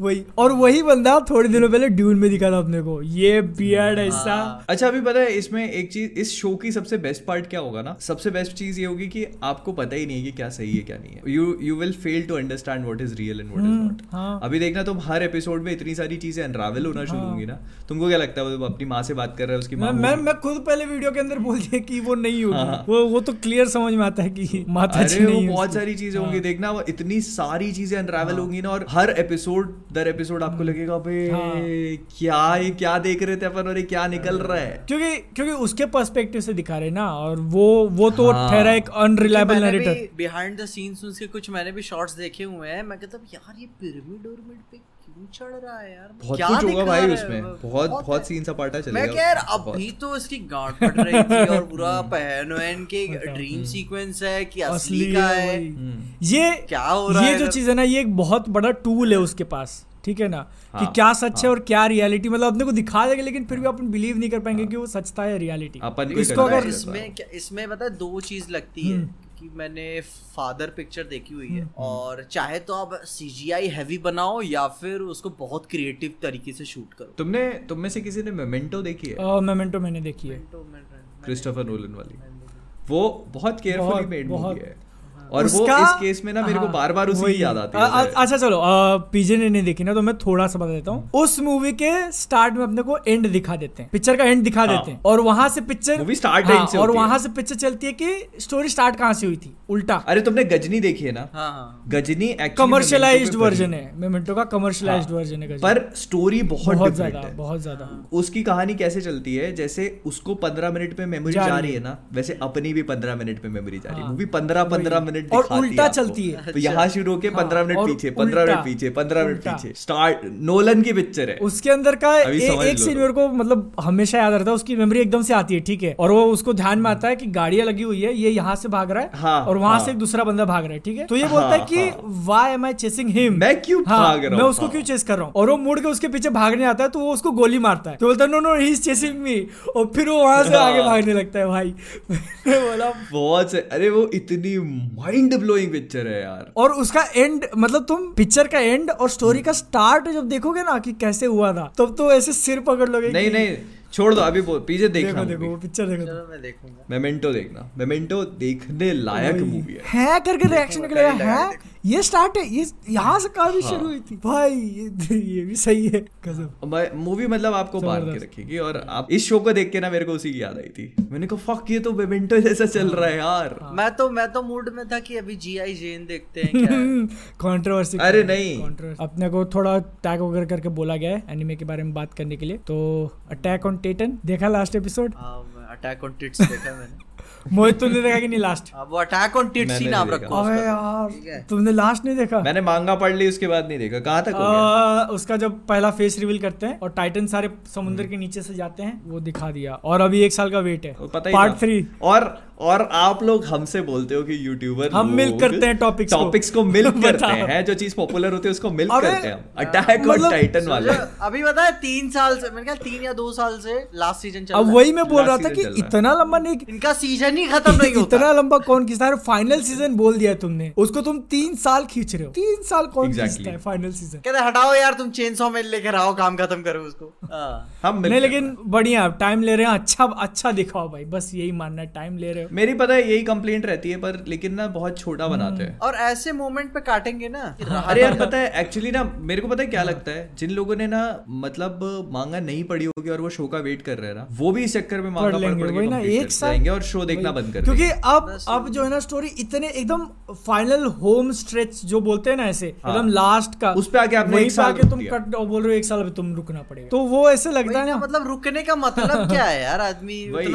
वही। और वही बंदा थोड़े दिनों पहले ड्यून में दिखा था अपने को। ये बियर्ड ऐसा। अच्छा अभी पता है इसमें एक चीज़ इस शो की सबसे बेस्ट पार्ट क्या होगा ना? सबसे बेस्ट चीज़ ये होगी कि आपको पता ही नहीं है कि क्या सही है क्या नहीं है। You you will fail to understand what is real and what is not हाँ। अभी देखना तुम हर एपिसोड में इतनी सारी चीज़ें अनरावल होना शुरू होंगी ना। तुमको क्या लगता है वो अपनी माँ से बात कर रहा है उसकी मैं माँ मैं खुद पहले वीडियो के अंदर बोल दिया कि वो नहीं होगी। हाँ। वो वो तो क्लियर समझ में आता है कि माता जी नहीं बहुत सारी चीज़ें होंगी हाँ। देखना वो इतनी सारी चीज़ें अनरावल होंगी ना और हर एपिसोड दर एपिसोड आपको लगेगा बे हाँ। क्या ये क्या देख रहे थे अपन और ये क्या निकल रहा है? क्योंकि क्योंकि उसके पर्सपेक्टिव से दिखा रहे ना और वो वो तो हाँ। ठहरा एक unreliable narrator behind the scenes उसके कुछ मैंने भी शॉट्स देखे हुए हैं। मैं कहता हूँ यार ये पिरामिड उर्मिड पे क्यों चढ़ रहा है यार? बहुत क्या कुछ होगा भाई उसमें। बहुत बहुत सीन सपाटा चलेगा। मैं यार बहुत। अभी तो इसकी गांठ फट रही थी और पूरा हम्म। पहन वहन के ड्रीम सीक्वेंस है कि असली का है। हम्म। ये क्या हो रहा है? ये जो चीज़ है ना ये एक बहुत बड़ा टूल है उसके पास। ठीक है ना? हाँ, कि हाँ, क्या सच हाँ, है। और क्या रियलिटी मतलब अपने को दिखा देगा लेकिन फिर भी अपन बिलीव नहीं कर पाएँगे हाँ, कि वो सच था या रियलिटी अपन इसको अगर इसमें इसमें पता है दो चीज़ लगती है हम्म। कि मैंने फादर पिक्चर देखी हुई है। और चाहे तो आप सीजीआई हैवी बनाओ या फिर उसको बहुत क्रिएटिव तरीके से शूट करो। तुमने तुम में से किसी ने मेमेंटो देखी है? मेमेंटो मैंने देखी है। क्रिस्टोफर नोलन वाली। वो बहुत केयरफुली मेड मूवी है। और वो उसका- इस केस में ना मेरे को हाँ, बार बार उसी की याद आती है अच्छा चलो पीजे ने नहीं देखी ना तो मैं थोड़ा सा बता देता हूँ। उस मूवी के स्टार्ट में अपने को एंड दिखा देते हैं। पिक्चर का एंड दिखा हाँ। देते हैं। और वहाँ से पिक्चर start हाँ, से और वहाँ से पिक्चर चलती है कि स्टोरी स्टार्ट कहाँ से हुई थी? उल्टा। अरे तुमने गजनी देखी है ना? हाँ हाँ। गजनी पे वर्जन। है। मेमेंटो का कमर्शियलाइज्ड हाँ, वर्जन है पर स्टोरी बहुत बहुत ज़्यादा बहुत ज़्यादा। उसकी कहानी कैसे चलती है? जैसे उसको पंद्रह मिनट में मेमोरी जा रही है ना वैसे अपनी भी पंद्रह मिनट में मेमोरी जा रही है। मूवी पंद्रह पंद्रह वही। मिनट और उल्टा चलती है। तो यहाँ शुरू होके हाँ, पंद्रह मिनट पीछे पंद्रह मिनट पीछे पंद्रह मिनट पीछे। स्टार्ट नोलन की पिक्चर है। उसके अंदर का एक लो सीन तो। मेरे को मतलब हमेशा याद रहता है उसकी मेमोरी एकदम से आती है ठीक है। और वो उसको ध्यान में आता है कि गाड़ियाँ लगी हुई है ये यहाँ से भाग रहा है हाँ, और वहाँ हाँ। से एक दूसरा बंदा भाग रहा है ठीक है। तो ये बोलता है हाँ, कि why am I chasing him मैं क्यों भाग रहा मैं हूँ? उसको हाँ। क्यों चेस कर रहा हूँ? और वो मुड़ के उसके पीछे भागने आता है तो वो उसको गोली मारता है। तो बोलता है no no he is chasing me और फिर वो वहाँ से आगे हाँ। भागने लगता है भाई बोला बहुत अरे वो इतनी माइंड ब्लोइंग पिक्चर है यार। और उसका एंड मतलब तुम पिक्चर का एंड और स्टोरी का स्टार्ट जब देखोगे ना कि कैसे हुआ था तब तो ऐसे सिर पकड़ लोगे नहीं नहीं छोड़ दो अभी पीछे देखना देखो देखो वो पिक्चर देखो। मैं देखूँगा। मेमेंटो देखना। मेमेंटो देखने लायक मूवी है। है करके रिएक्शन निकलेगा है? ये स्टार्ट है ये यहाँ से कहानी हाँ। शुरू हुई थी। भाई ये, ये भी सही है। कसम। मूवी मतलब आपको बाँध के रखेगी और आप इस शो को देख के ना मेरे को उसी की याद आई थी। मैंने कहा फक ये तो मेमेंटो जैसा चल रहा है यार। हाँ। मैं तो मैं तो मूड में था कि अभी जी आई जेन देखते हैं क्या? है। कंट्रोवर्सी अरे नहीं। अपने को थोड़ा टैग वगैरह करके बोला गया है एनिमे के बारे में बात करने के लिए। तो अटैक ऑन टेटन देखा लास्ट एपिसोड हाँ अटैक ऑन टिट्स देखा मैंने। मोहित तुमने देखा कि नहीं लास्ट अब वो अटैक ऑन टिट सीन आप नाम रखो अबे। यार तुमने लास्ट नहीं देखा? मैंने मांगा पढ़ ली उसके बाद नहीं देखा। कहाँ तक हो गया? उसका जब पहला फेस रिवील करते हैं और टाइटन सारे समुद्र के नीचे से जाते हैं वो दिखा दिया। और अभी एक साल का वेट है। ही पार्ट थ्री और और आप लोग हमसे बोलते हो कि यूट्यूबर हम मिल करते हैं topics को। टॉपिक्स को मिल करते। हैं। जो चीज़ पॉपुलर होती है उसको मिल करते हैं अटैक और टाइटन वाले। अभी पता है तीन साल से मैंने कहा तीन या दो साल से लास्ट सीज़न चल अब वही मैं बोल रहा था कि। इतना लंबा नहीं इनका सीज़न ही खत्म नहीं होता। इतना लंबा कौन खींचता है? फाइनल सीज़न बोल दिया तुमने। उसको तुम तीन साल खींच रहे हो। तीन साल कौन. खींचता है फाइनल सीज़न कहते हटाओ यार तुम चेन सॉ मिल लेकर आओ काम खत्म करो उसको। हाँ। हम नहीं लेकिन बढ़िया टाइम ले रहे हैं। अच्छा अच्छा दिखाओ भाई। बस यही मानना है टाइम ले रहे हो। मेरी पता है यही कंप्लेंट रहती है पर लेकिन ना बहुत छोटा हम्म। बनाते हैं। और ऐसे मोमेंट पे काटेंगे ना अरे यार पता है एक्चुअली ना मेरे को पता है क्या लगता है? जिन लोगों ने ना मतलब मांगा नहीं पड़ी होगी और वो शो का वेट कर रहे हैं ना वो भी इस चक्कर में मांगा पढ़ पढ़ ना एक जाएँगे और शो देखना बंद कर क्योंकि अब अब जो है ना स्टोरी इतने एकदम फाइनल होम स्ट्रेच जो बोलते हैं ना ऐसे हाँ। एकदम लास्ट का उस पे आके आपने एक साल तुम। कट बोल रहे हो एक साल अभी तुम रुकना पड़ेगा। तो वो ऐसे लगता है ना, मतलब रुकने का मतलब क्या है यार आदमी वही।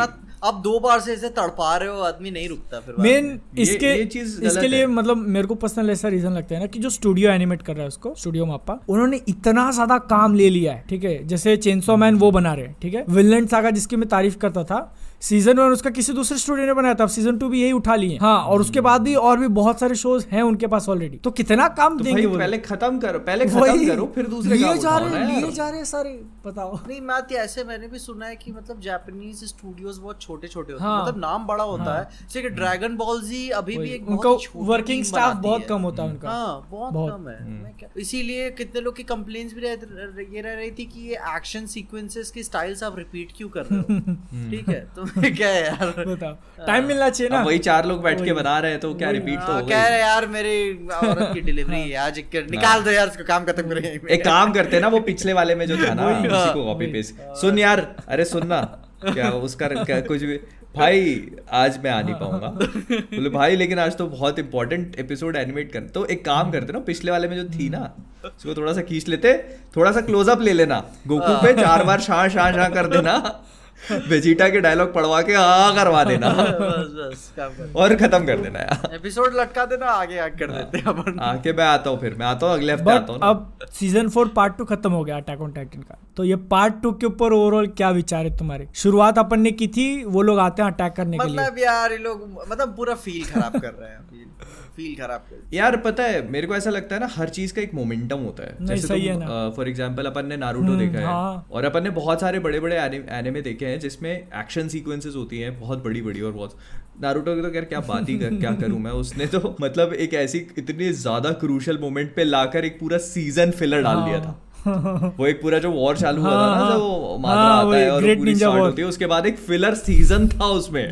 अब दो बार से इसे तड़पा रहे हो आदमी नहीं रुकता फिर मेन इसके ये चीज़ इसके लिए मतलब मेरे को पर्सनल ऐसा रीजन लगता है ना कि जो स्टूडियो एनिमेट कर रहा है उसको स्टूडियो मापा उन्होंने इतना ज़्यादा काम ले लिया है ठीक है? जैसे चेंसो मैन वो बना रहे हैं ठीक है? विलन सागा जिसकी मैं तारीफ़ करता था सीज़न वन उसका किसी दूसरे स्टूडियो ने बनाया था सीज़न टू भी यही उठा लिए हाँ। और उसके बाद भी और भी बहुत सारे शोज़ हैं उनके पास ऑलरेडी तो कितना काम तो देंगे भाई वो पहले खत्म करो पहले खत्म करो फिर दूसरे लिए जा रहे हैं लिए जा रहे हैं सारे बताओ। नहीं मैं तो ऐसे मैंने भी सुना है कि मतलब जापानीज स्टूडियोज बहुत छोटे छोटे होते हैं। हाँ। मतलब नाम बड़ा होता हाँ। है। जैसे कि ड्रैगन बॉल जी अभी भी एक उनका वर्किंग स्टाफ बहुत कम होता है उनका। हाँ बहुत। कम है। हम्म। इसीलिए कितने लोग की कंप्लेंट्स भी ये रह रही थी कि ये एक्शन सीक्वेंसेस की स्टाइल्स आप रिपीट क्यों कर रहे हो? ठीक है तो क्या है यार? बताओ। टाइम मिलना चाहिए ना? वही चार लोग बैठ के। बना रहे हैं तो क्या। रिपीट तो हाँ, कह रहे यार मेरी औरत की डिलीवरी है। आज निकाल दो यार इसको काम खत्म करें एक काम करते हैं ना वो पिछले वाले में जो था ना। उसी को कॉपी पेस्ट सुन यार अरे सुन ना क्या उसका क्या कुछ भी। भाई आज मैं आ नहीं पाऊँगा। बोले भाई लेकिन आज तो बहुत इंपॉर्टेंट एपिसोड एनिमेट कर तो एक काम करते ना पिछले वाले में जो थी ना उसको थोड़ा सा खींच लेते थोड़ा सा क्लोजअप ले लेना। गोकू पे चार बार शाह शाह शाह कर देना। वेजिटा के डायलॉग पढ़वा के हाँ करवा देना। बस बस काम कर। और खत्म कर देना यार। एपिसोड लटका देना आगे आगे कर देते हैं अपन। आके मैं आता हूँ फिर मैं आता हूँ अगले हफ़्ते आता हूँ अब सीज़न फोर पार्ट टू खत्म हो गया अटैक ऑन टाइटन का। तो ये पार्ट टू के ऊपर ओवरऑल क्या विचार है तुम्हारे? शुरुआत अपन ने की थी वो लोग आते हैं अटैक करने के लिए। मतलब यार ये लोग मतलब पूरा फील खराब कर रहे हैं फील खराब कर यार पता है मेरे को ऐसा लगता है ना हर चीज़ का एक मोमेंटम होता है। नहीं, सही है ना। फॉर एग्जांपल अपन ने नारुतो हम्म, देखा है। हाँ। और अपन ने बहुत सारे बड़े बड़े एनिमे देखे हैं जिसमें एक्शन सीक्वेंसेस होती हैं बहुत बड़ी बड़ी और बहुत। नारुतो की तो यार क्या बात ही कर, क्या करूँ मैं? उसने तो मतलब एक ऐसी इतनी ज़्यादा क्रूशल मोमेंट पे लाकर एक पूरा सीज़न फिलर डाल दिया था। वो एक पूरा जो वॉर चालू हुआ था ना हाँ, जो हाँ, आता है और पूरी स्टार्ट होती है उसके बाद एक फिलर सीज़न था उसमें।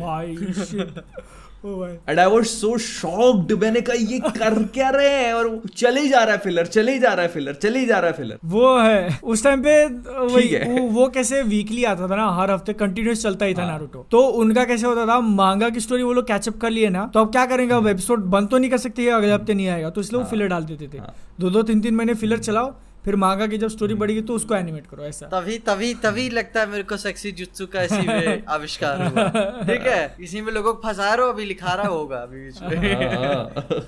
And I was so shocked मैंने कहा ये कर क्या रहे हैं? और चले ही जा रहा है फिलर चले ही जा रहा है फिलर चले ही जा रहा है फिलर वो है। उस टाइम पे वही है। वो, वो कैसे वीकली आता था ना हर हफ़्ते कंटिन्यूस चलता ही था हाँ। नारुतो तो उनका कैसे होता था मांगा की स्टोरी वो लोग कैचअप कर लिए ना तो अब क्या करेंगे अब एपिसोड बंद तो नहीं कर सकते अगले हफ़्ते नहीं आएगा तो इसलिए वो फिलर डाल देते थे। हाँ। दो दो तीन तीन महीने फिलर चलाओ फिर मांगा की जब स्टोरी बढ़ेगी तो उसको एनिमेट करो ऐसा। तभी तभी तभी लगता है मेरे को सेक्सी जुत्सु का इसी में आविष्कार हुआ। ठीक है इसी में लोगों को फंसा रहा हो अभी लिखा रहा होगा अभी बीच में।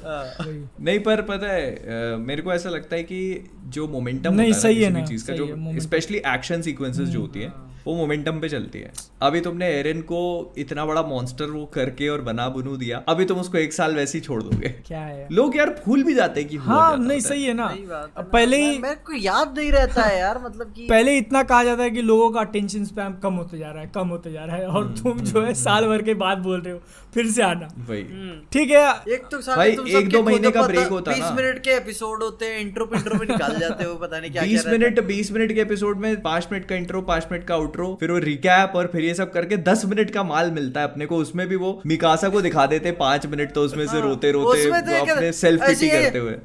हाँ। नहीं पर पता है मेरे को ऐसा लगता है कि जो मोमेंटम नहीं, सही है ना चीज़ का जो स्पेशली एक्शन सीक्वेंसेस जो होती है। वो मोमेंटम पे चलती है। अभी तुमने एरन को इतना बड़ा मॉन्स्टर वो करके और बना बुनू दिया अभी तुम उसको एक साल वैसे ही छोड़ दोगे। क्या है? लोग यार भूल भी जाते हैं कि हाँ नहीं सही है ना। सही है ना। पहले ही मेरे को याद नहीं रहता है यार मतलब कि पहले इतना कहा जाता है कि लोगों का अटेंशन स्पैम कम होते जा रहा है कम होते जा रहा है और हम्म, तुम जो है साल भर के बाद बोल रहे हो फिर से आना। वही। हम्म। ठीक है। एक तो साले भाई, तुम एक दो महीने का पता- break होता 20 ना। मिनट के एपिसोड होते हैं इंट्रो पिंट्रो में निकाल जाते हो पता नहीं क्या बीस मिनट बीस मिनट के एपिसोड में पाँच मिनट का इंट्रो पाँच मिनट का आउटरो फिर वो रिकैप और फिर ये सब करके दस मिनट का माल मिलता है अपने को। उसमें भी वो मिकासा को दिखा देते पाँच मिनट तो उसमें से हाँ, रोते रोते अपने सेल्फ पिटी करते हुए।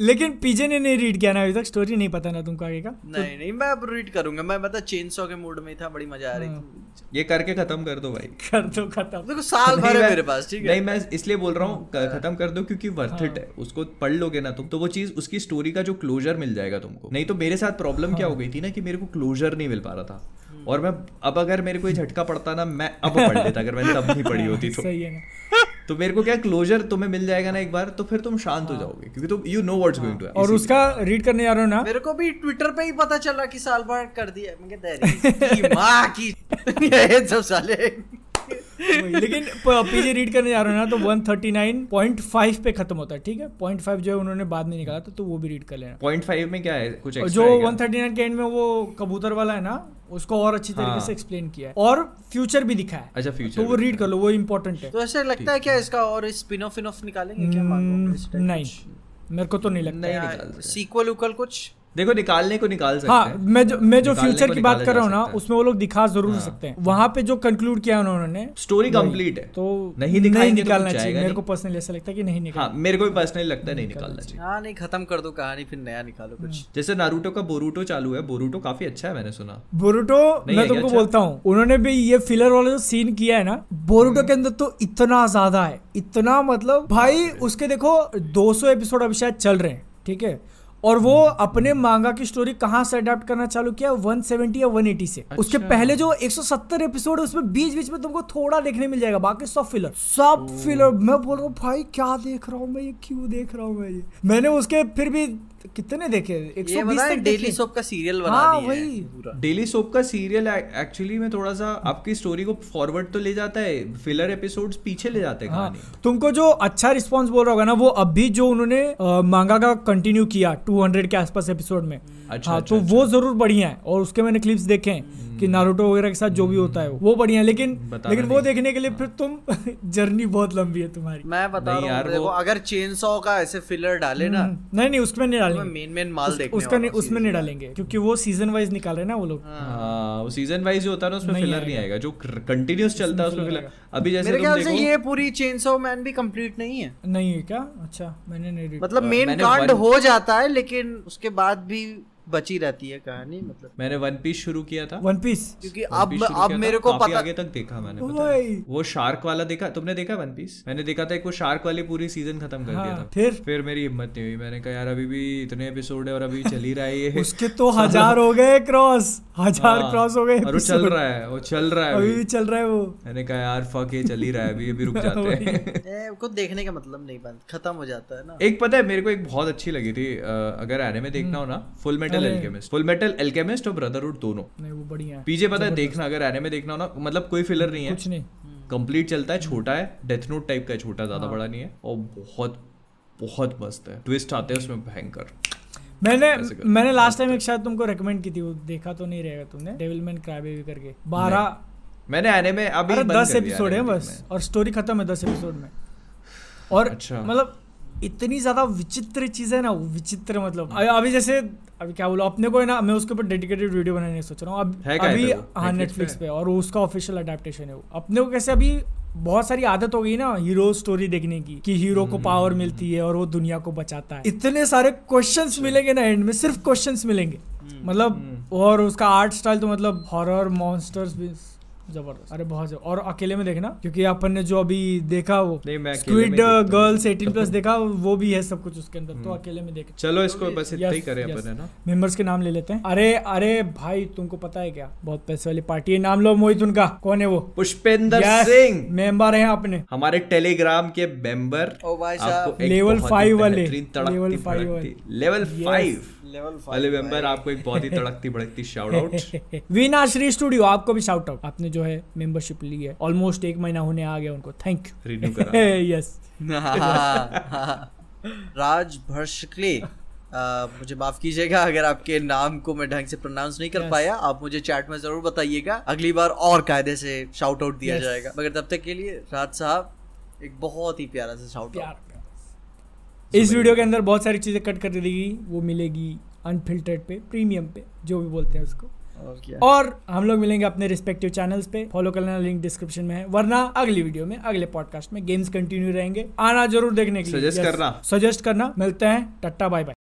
लेकिन पीजे ने नहीं रीड किया ना अभी तक स्टोरी नहीं पता ना तुमको आगे का? नहीं नहीं मैं अब रीड करूँगा। मैं बता चेन सॉ के मूड में था बड़ी मज़ा आ रही थी। ये करके खत्म कर दो भाई। कर दो खत्म। देखो साल भर है मैं- मेरे पास ठीक है? नहीं मैं इसलिए बोल रहा हूँ खत्म कर दो क्योंकि वर्थ इट है। उसको पढ़ लोगे ना तुम तो वो चीज़ उसकी स्टोरी का जो क्लोजर मिल जाएगा तुमको। नहीं तो मेरे साथ प्रॉब्लम क्या हो गई थी ना कि मेरे को क्लोजर नहीं मिल पा रहा था। और मैं अब अगर मेरे को ये झटका पड़ता ना मैं अब पढ़ लेता अगर मैंने तब नहीं पढ़ी होती तो। सही है ना। तो मेरे को क्या क्लोजर तुम्हें मिल जाएगा ना एक बार तो फिर तुम शांत हो जाओगे क्योंकि तुम you know what's going to और उसका रीड करने जा रहे हो ना। मेरे को भी ट्विटर पे ही पता चला कि साल भर कर दिया मैं कहता है माँ की ये सब साले। लेकिन पीजे रीड करने जा रहे हो ना तो 139.5 पे खत्म होता है ठीक है? पॉइंट फाइव जो है उन्होंने बाद में निकाला था तो वो भी रीड कर लेना। पॉइंट फाइव में क्या है? कुछ जो है क्या? 139 के एंड में वो कबूतर वाला है ना उसको और अच्छी तरीके हाँ। से एक्सप्लेन किया है। और फ्यूचर भी दिखा है। अच्छा फ्यूचर तो वो रीड कर लो वो इम्पोर्टेंट है। तो ऐसे लगता है क्या इसका और स्पिन ऑफ़ इन ऑफ़ निकालेंगे क्या? हम्म, नहीं। मेरे को तो नहीं लगता। नहीं सीक्वल उकल कुछ? देखो निकालने को निकाल सकते हाँ हैं। मैं जो मैं जो फ्यूचर की बात कर रहा हूँ ना उसमें वो लोग दिखा ज़रूर हाँ। सकते हैं। वहाँ पे जो कंक्लूड किया उन्होंने स्टोरी कंप्लीट है। तो नहीं नहीं तो निकालना चाहिए। मेरे को पर्सनली ऐसा लगता है कि नहीं निकाल हाँ मेरे को भी पर्सनली लगता है नहीं निकालना चाहिए। हाँ नहीं खत्म कर दो कहानी फिर नया निकालो कुछ। जैसे नारुतो का बोरूटो चालू है। बोरूटो काफ़ी अच्छा है मैंने सुना। बोरूटो मैं तुमको अच्छा? बोलता हूँ उन्होंने भी ये फिलर वाला जो सीन किया है ना बोरूटो के अंदर तो इतना ज़्यादा है। इतना मतलब भाई उसके देखो 200 एपिसोड अभी शायद चल रहे हैं ठीक है? और वो अपने मांगा की स्टोरी कहाँ से अडेप्ट करना चालू किया? 170 या 180 से अच्छा। उसके। पहले जो 170 एपिसोड है उसमें बीच बीच में तुमको थोड़ा देखने मिल जाएगा बाकी सब फिलर सब फिलर मैं बोल रहा हूँ भाई क्या देख रहा हूँ मैं? ये क्यों देख रहा हूँ मैं ये? मैंने उसके फिर भी कितने देखे? एक सौ बीस डेली सोप का सीरियल बना हाँ, दिया वही। है पूरा। डेली सोप का सीरियल एक्चुअली में थोड़ा सा आपकी स्टोरी को फॉरवर्ड तो ले जाता है फिलर एपिसोड्स पीछे ले जाते हैं हाँ, कहानी। तुमको जो अच्छा रिस्पांस बोल रहा होगा ना वो अभी जो उन्होंने मांगा का कंटिन्यू किया 200 के आसपास एपिसोड में। अच्छा, हाँ अच्छा, तो अच्छा, वो ज़रूर बढ़िया है और उसके मैंने क्लिप्स देखे हैं। कि नारुतो वगैरह के साथ जो भी होता है वो। बढ़िया लेकिन लेकिन वो देखने के लिए फिर तुम जर्नी बहुत लंबी है तुम्हारी। मैं बता रहा यार, हूँ देखो वो- अगर चेन सॉ का ऐसे फिलर डाले ना हम्म, नहीं नहीं उसमें नहीं तो डालेंगे। मेन मेन माल देखने उसका नहीं उसमें नहीं डालेंगे क्योंकि वो सीज़न वाइज निकाल रहे ना वो लोग। हाँ। सीज़न वाइज जो होता है ना उसमें फिलर नहीं आएगा। आएगा जो कंटिन्यूस चलता है उसमें फिलर अभी जैसे मेरे ख्याल से ये पूरी चेन सॉ मैन भी कंप्लीट नहीं है। नहीं है क्या? अच्छा मैंने नहीं मतलब मेन कांड हो जाता है लेकिन उसके बाद भी बची रहती है कहानी मतलब। मैंने वन पीस शुरू किया था। वन पीस क्योंकि अब अब मेरे को पता आगे तक देखा मैंने है। वो शार्क वाला देखा? तुमने देखा वन पीस मैंने देखा था एक वो शार्क वाली पूरी सीज़न खत्म कर दिया हाँ, था। फिर? फिर मेरी हिम्मत नहीं हुई। मैंने कहा यार अभी भी इतने एपिसोड है और अभी चल ही रहा है ये। उसके तो हज़ार हो गए क्रॉस हज़ार हाँ, क्रॉस हो गए और वो चल रहा है वो चल रहा है अभी भी चल रहा है वो। मैंने कहा यार फक ये चल ही रहा है अभी अभी रुक जाते हैं। ए, को देखने का मतलब नहीं बंद खत्म हो जाता है ना। एक पता है मेरे को एक बहुत अच्छी लगी थी अगर एनिमे में देखना हो ना फुल मेटल अरे। एल्केमिस्ट फुल मेटल एल्केमिस्ट और ब्रदरहुड दोनों। नहीं वो बढ़िया है। पीछे पता है देखना अगर एनिमे में देखना हो ना मतलब कोई फिलर नहीं है। कुछ नहीं। कंप्लीट चलता है छोटा है डेथ नोट टाइप का छोटा ज़्यादा हाँ। बड़ा नहीं है। और बहुत बहुत मस्त है। ट्विस्ट आते हैं उसमें भयंकर। मैंने मैंने लास्ट टाइम एक शायद तुमको रेकमेंड की थी वो देखा तो नहीं रहेगा तुमने डेविलमैन क्राइबेबी करके। बारह मैंने एनिमे अभी अरे दस एपिसोड है बस और स्टोरी खत्म है दस एपिसोड में। और अच्छा। मतलब इतनी ज़्यादा विचित्र चीज़ है ना विचित्र मतलब अभी जैसे अभी क्या बोलो अपने को है ना मैं उसके ऊपर डेडिकेटेड वीडियो बनाने नहीं सोच रहा हूँ। अब है अभी हाँ नेटफ्लिक्स पे? और उसका ऑफिशियल अडेप्टेशन है वो। अपने को कैसे अभी बहुत सारी आदत हो गई ना हीरो स्टोरी देखने की कि हीरो को पावर मिलती है और वो दुनिया को बचाता है। इतने सारे क्वेश्चन मिलेंगे ना एंड में सिर्फ़ क्वेश्चन मिलेंगे। मतलब और उसका आर्ट स्टाइल तो मतलब हॉरर मॉन्स्टर्स ज़बरदस्त। अरे बहुत और अकेले में देखना क्योंकि अपन ने जो अभी देखा वो स्क्विड गर्ल्स 18 प्लस देखा वो भी है सब कुछ उसके अंदर तो अकेले में देख चलो इसको बस इतना ही करें अपन है ना? मेंबर्स के नाम ले लेते हैं। अरे अरे भाई तुमको पता है क्या? बहुत पैसे वाली पार्टी है। नाम लो मोहित उनका। कौन है वो? पुष्पेंद्र सिंह। मेंबर हैं अपने हमारे टेलीग्राम के मेंबर लेवल फाइव वाले, लेवल फाइव लेवल वाले। मेंबर आपको एक बहुत ही तड़कती भड़कती शाउट आउट स्टूडियो आपको भी शाउट आउट आपने जो है मेंबरशिप ली है। ऑलमोस्ट एक महीना होने आ गया उनको। थैंक रिन्यू यू करा। यस राज मुझे माफ़ कीजिएगा अगर आपके नाम को मैं ढंग से प्रोनाउंस नहीं कर Yes. पाया। आप मुझे चैट में ज़रूर बताइएगा। अगली बार और कायदे से शाउट आउट दिया Yes. जाएगा। मगर तब तक के लिए राज साहब एक बहुत ही प्यारा सा शाउट आउट। इस वीडियो के अंदर बहुत सारी चीज़ें कट कर दी गई। वो मिलेगी अनफिल्टर्ड पे प्रीमियम पे जो भी बोलते हैं उसको। और हम लोग मिलेंगे अपने रिस्पेक्टिव चैनल्स पे। फॉलो करना लिंक डिस्क्रिप्शन में है। वरना अगली वीडियो में अगले पॉडकास्ट में गेम्स कंटिन्यू रहेंगे। आना ज़रूर देखने के लिए। सजेस्ट करना। सजेस्ट करना। मिलते हैं। टट्टा बाय बाय